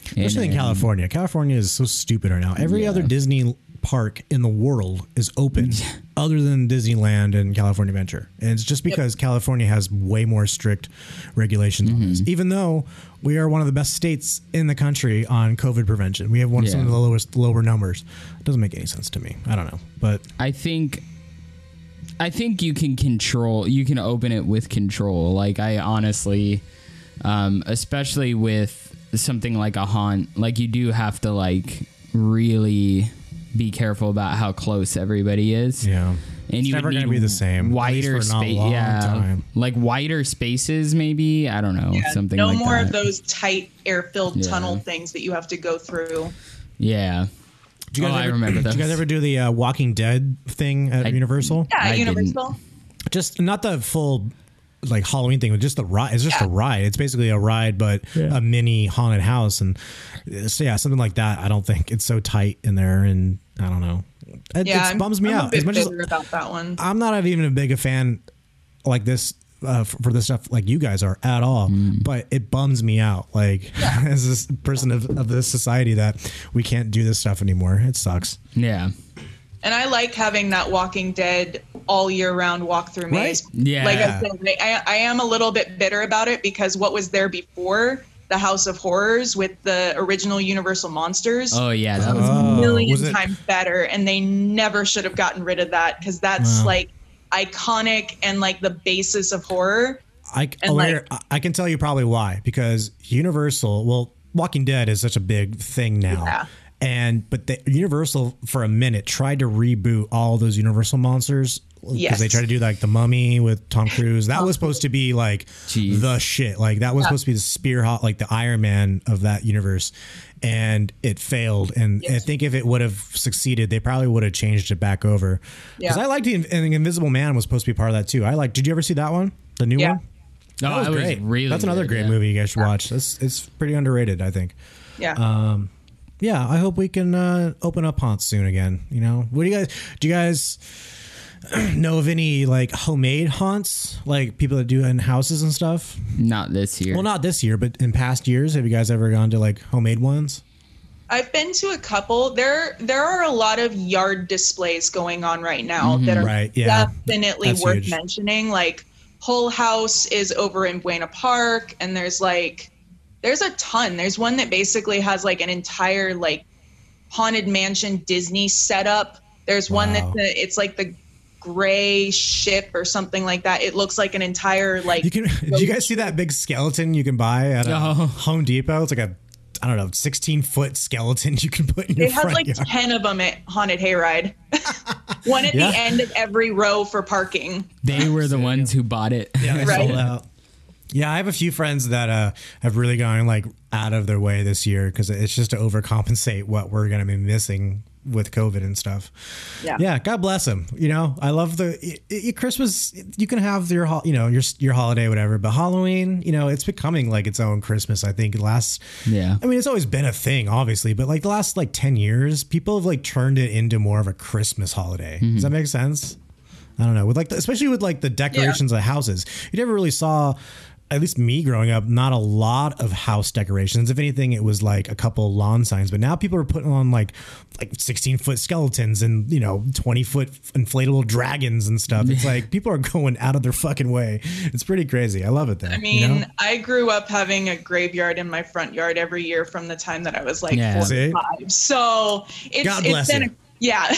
Especially in California. California is so stupid right now. Every Yeah. other Disney park in the world is open other than Disneyland and California Adventure. And it's just because California has way more strict regulations Mm-hmm. this. Even though we are one of the best states in the country on COVID prevention. We have one some of the lowest lower numbers. It doesn't make any sense to me. I don't know. But I think I think you can control you can open it with control. Like I honestly um especially with something like a haunt, like you do have to like really be careful about how close everybody is. yeah. And It's you never would gonna be the same, at Wider for not a space, yeah, time. like wider spaces, maybe. I don't know, Yeah, something no like more that. of those tight air-filled Yeah. tunnel things that you have to go through. Yeah. Do you oh, guys I ever, remember Did those. you guys ever do the uh, Walking Dead thing at I- Universal? Yeah, I didn't. Universal. just not the full like Halloween thing, but just the ride. It's just a ride. It's basically a ride, but Yeah. a mini haunted house, and uh, so yeah, something like that. I don't think it's so tight in there, and I don't know. It, Yeah, it I'm- bums me I'm out A bit as much as bitter about that one. I'm not even a big a fan like this. Uh, for, for this stuff like you guys are at all but it bums me out like as this person of, of this society that we can't do this stuff anymore it sucks Yeah. And I like having that Walking Dead all year round walkthrough maze. Yeah. Like I said, I, I am a little bit bitter about it because what was there before the House of Horrors with the original Universal monsters Oh yeah, that was Oh, million was times better, and they never should have gotten rid of that because that's Wow. like iconic and like the basis of horror. I, And, like- I- I can tell you probably why because Universal. Well, Walking Dead is such a big thing now, Yeah. and but the Universal for a minute tried to reboot all those Universal monsters because Yes. they tried to do like the Mummy with Tom Cruise. That was supposed to be like Jeez. the shit. Like that was supposed to be the spear hot, like the Iron Man of that universe, and it failed. And I think if it would have succeeded, they probably would have changed it back over. Because Yeah. I liked the, and the Invisible Man was supposed to be part of that too. I like. Did you ever see that one? The new Yeah. one. Oh, That was it was great. really That's another good, great yeah. movie you guys should watch. That's it's pretty underrated, I think. Yeah. Um, yeah, I hope we can uh, open up haunts soon again. You know, what do you guys do? You guys know of any like homemade haunts, like people that do in houses and stuff? Not this year. Well, not this year, but in past years, have you guys ever gone to like homemade ones? I've been to a couple. There there are a lot of yard displays going on right now that are Mm-hmm. Right, yeah. definitely That's worth huge. mentioning. Like Hull House is over in Buena Park and there's like there's a ton. There's one that basically has like an entire like haunted mansion Disney setup. There's one Wow. that's the, it's like the gray ship or something like that. It looks like an entire like You can. Do you guys see that big skeleton you can buy at a Oh. Home Depot? It's like a I don't know, sixteen foot skeleton you can put in your They had front like yard. 10 of them at Haunted Hayride. One at Yeah. the end of every row for parking. they were the ones who bought it. Yeah, they Right. sold out. Yeah, I have a few friends that uh, have really gone like out of their way this year because it's just to overcompensate what we're going to be missing with COVID and stuff. Yeah. Yeah, God bless them. You know, I love the i i Christmas. You can have your you know your your holiday whatever, but Halloween, you know, it's becoming like its own Christmas. I think last. Yeah. I mean, it's always been a thing, obviously, but like the last like ten years, people have like turned it into more of a Christmas holiday. Does mm-hmm. that make sense? I don't know. With like, the, especially with like the decorations of houses, you never really saw. At least me growing up, not a lot of house decorations. If anything, it was like a couple lawn signs. But now people are putting on like like sixteen foot skeletons and you know twenty foot inflatable dragons and stuff. It's like people are going out of their fucking way. It's pretty crazy. I love it though. I mean, you know? I grew up having a graveyard in my front yard every year from the time that I was like Yeah. four See? five. So it's, God it's bless been you. A, yeah,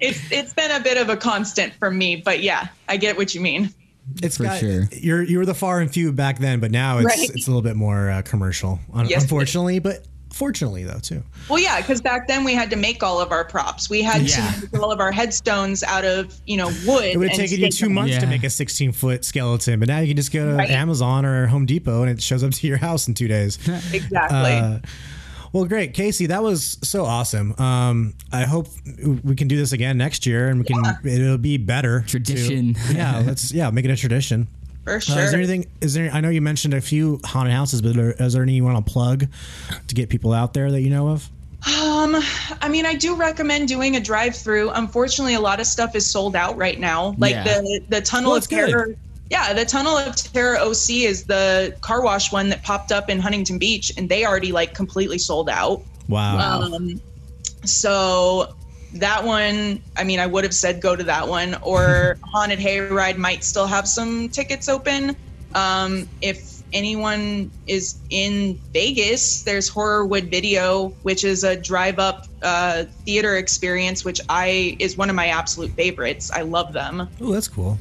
it's it's been a bit of a constant for me. But yeah, I get what you mean. It's For got, sure. You're you were the far and few back then, but now it's Right. it's a little bit more uh, commercial, un- Yes. unfortunately. But fortunately, though, too. Well, yeah, because back then we had to make all of our props. We had Yeah. to make all of our headstones out of you know wood. It would have taken you two them. months to make a 16 foot skeleton, but now you can just go to Right. Amazon or Home Depot and it shows up to your house in two days. Exactly. Uh, well, great, Casey. That was so awesome. Um, I hope we can do this again next year, and we can. It'll be better. to- Tradition. yeah, let's yeah make it a tradition. for Uh, sure. is there anything? Is there? I know you mentioned a few haunted houses, but are, is there any you want to plug to get people out there that you know of? Um, I mean, I do recommend doing a drive-through. Unfortunately, a lot of stuff is sold out right now. Like Yeah. the the Tunnel Well, of that's good. Terror. Yeah, the Tunnel of Terror OC is the car wash one that popped up in Huntington Beach, and they already like completely sold out. Wow. Um, so that one, I mean, I would have said go to that one, or Haunted Hayride might still have some tickets open. Um, if anyone is in Vegas, there's Horrorwood Video, which is a drive-up uh, theater experience, which I is one of my absolute favorites. I love them. Oh, that's cool.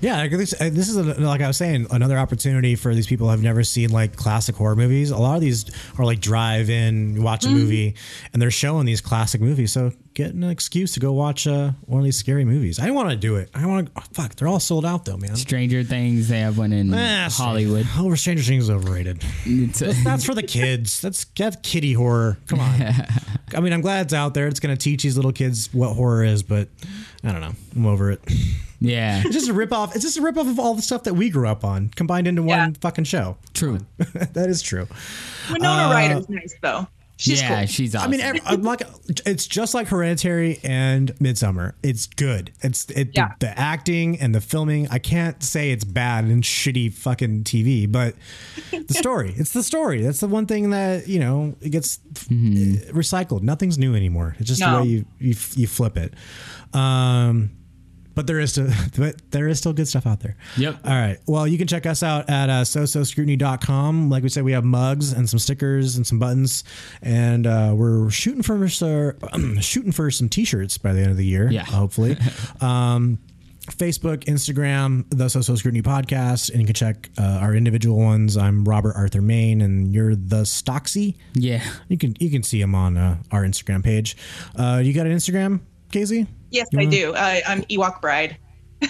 Yeah, like this, uh, this is a, like I was saying, another opportunity for these people who have never seen like classic horror movies. A lot of these are like drive-in, watch a Mm-hmm. movie, and they're showing these classic movies. So get an excuse to go watch uh, one of these scary movies. I want to do it. I want to. Oh, fuck, they're all sold out though, man. Stranger Things, they have one in Ah, Hollywood. Oh, Stranger Things is overrated. A- That's for the kids. That's that's kiddie horror. Come on. I mean, I'm glad it's out there. It's going to teach these little kids what horror is, but I don't know. I'm over it. Yeah, It's just a rip off. It's just a rip off of all the stuff that we grew up on, combined into one fucking show. true. that is true. Winona Ryder's nice though. She's yeah, cool. she's I mean, every, like, it's just like Hereditary and Midsommar. It's good. It's it, Yeah. the, the acting and the filming. I can't say it's bad and shitty fucking TV, but the story. It's the story. That's the one thing that you know it gets uh, recycled. Nothing's new anymore. It's just the way you you, you flip it. Um, but there is still, but there is still good stuff out there. Yep. All right. Well, you can check us out at uh, sososcrutiny.com. Like we said, we have mugs and some stickers and some buttons, and uh, we're shooting for uh, shooting for some t-shirts by the end of the year. Yeah. hopefully. um, Facebook, Instagram, the So So Scrutiny Podcast, and you can check uh, our individual ones. I'm Robert Arthur Main, and you're the Stocksy. Yeah. You can you can see him on uh, our Instagram page. Uh, you got an Instagram, Casey? Yes, I do. Uh, I'm Ewok Bride.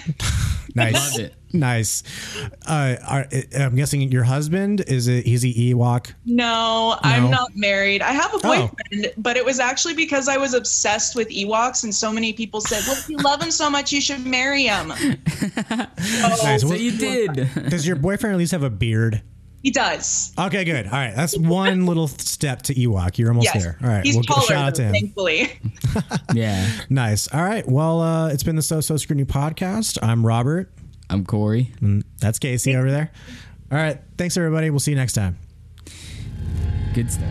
Nice. Love it. Nice. Uh, are, I'm guessing your husband is it? Is he Ewok? No, No. I'm not married. I have a Oh. boyfriend, but it was actually because I was obsessed with Ewoks, and so many people said, "Well, if you love him so much, you should marry him." Nice. So Well, you did. does your boyfriend at least have a beard? He does. Okay, good. All right, that's one little step to Ewok. You're almost Yes, there. All right, he's we'll taller, shout out to him. thankfully. yeah. Nice. All right. Well, uh, it's been the So So Scrutiny podcast. I'm Robert. I'm Corey. And That's Casey over there. All right. Thanks, everybody. We'll see you next time. Good stuff.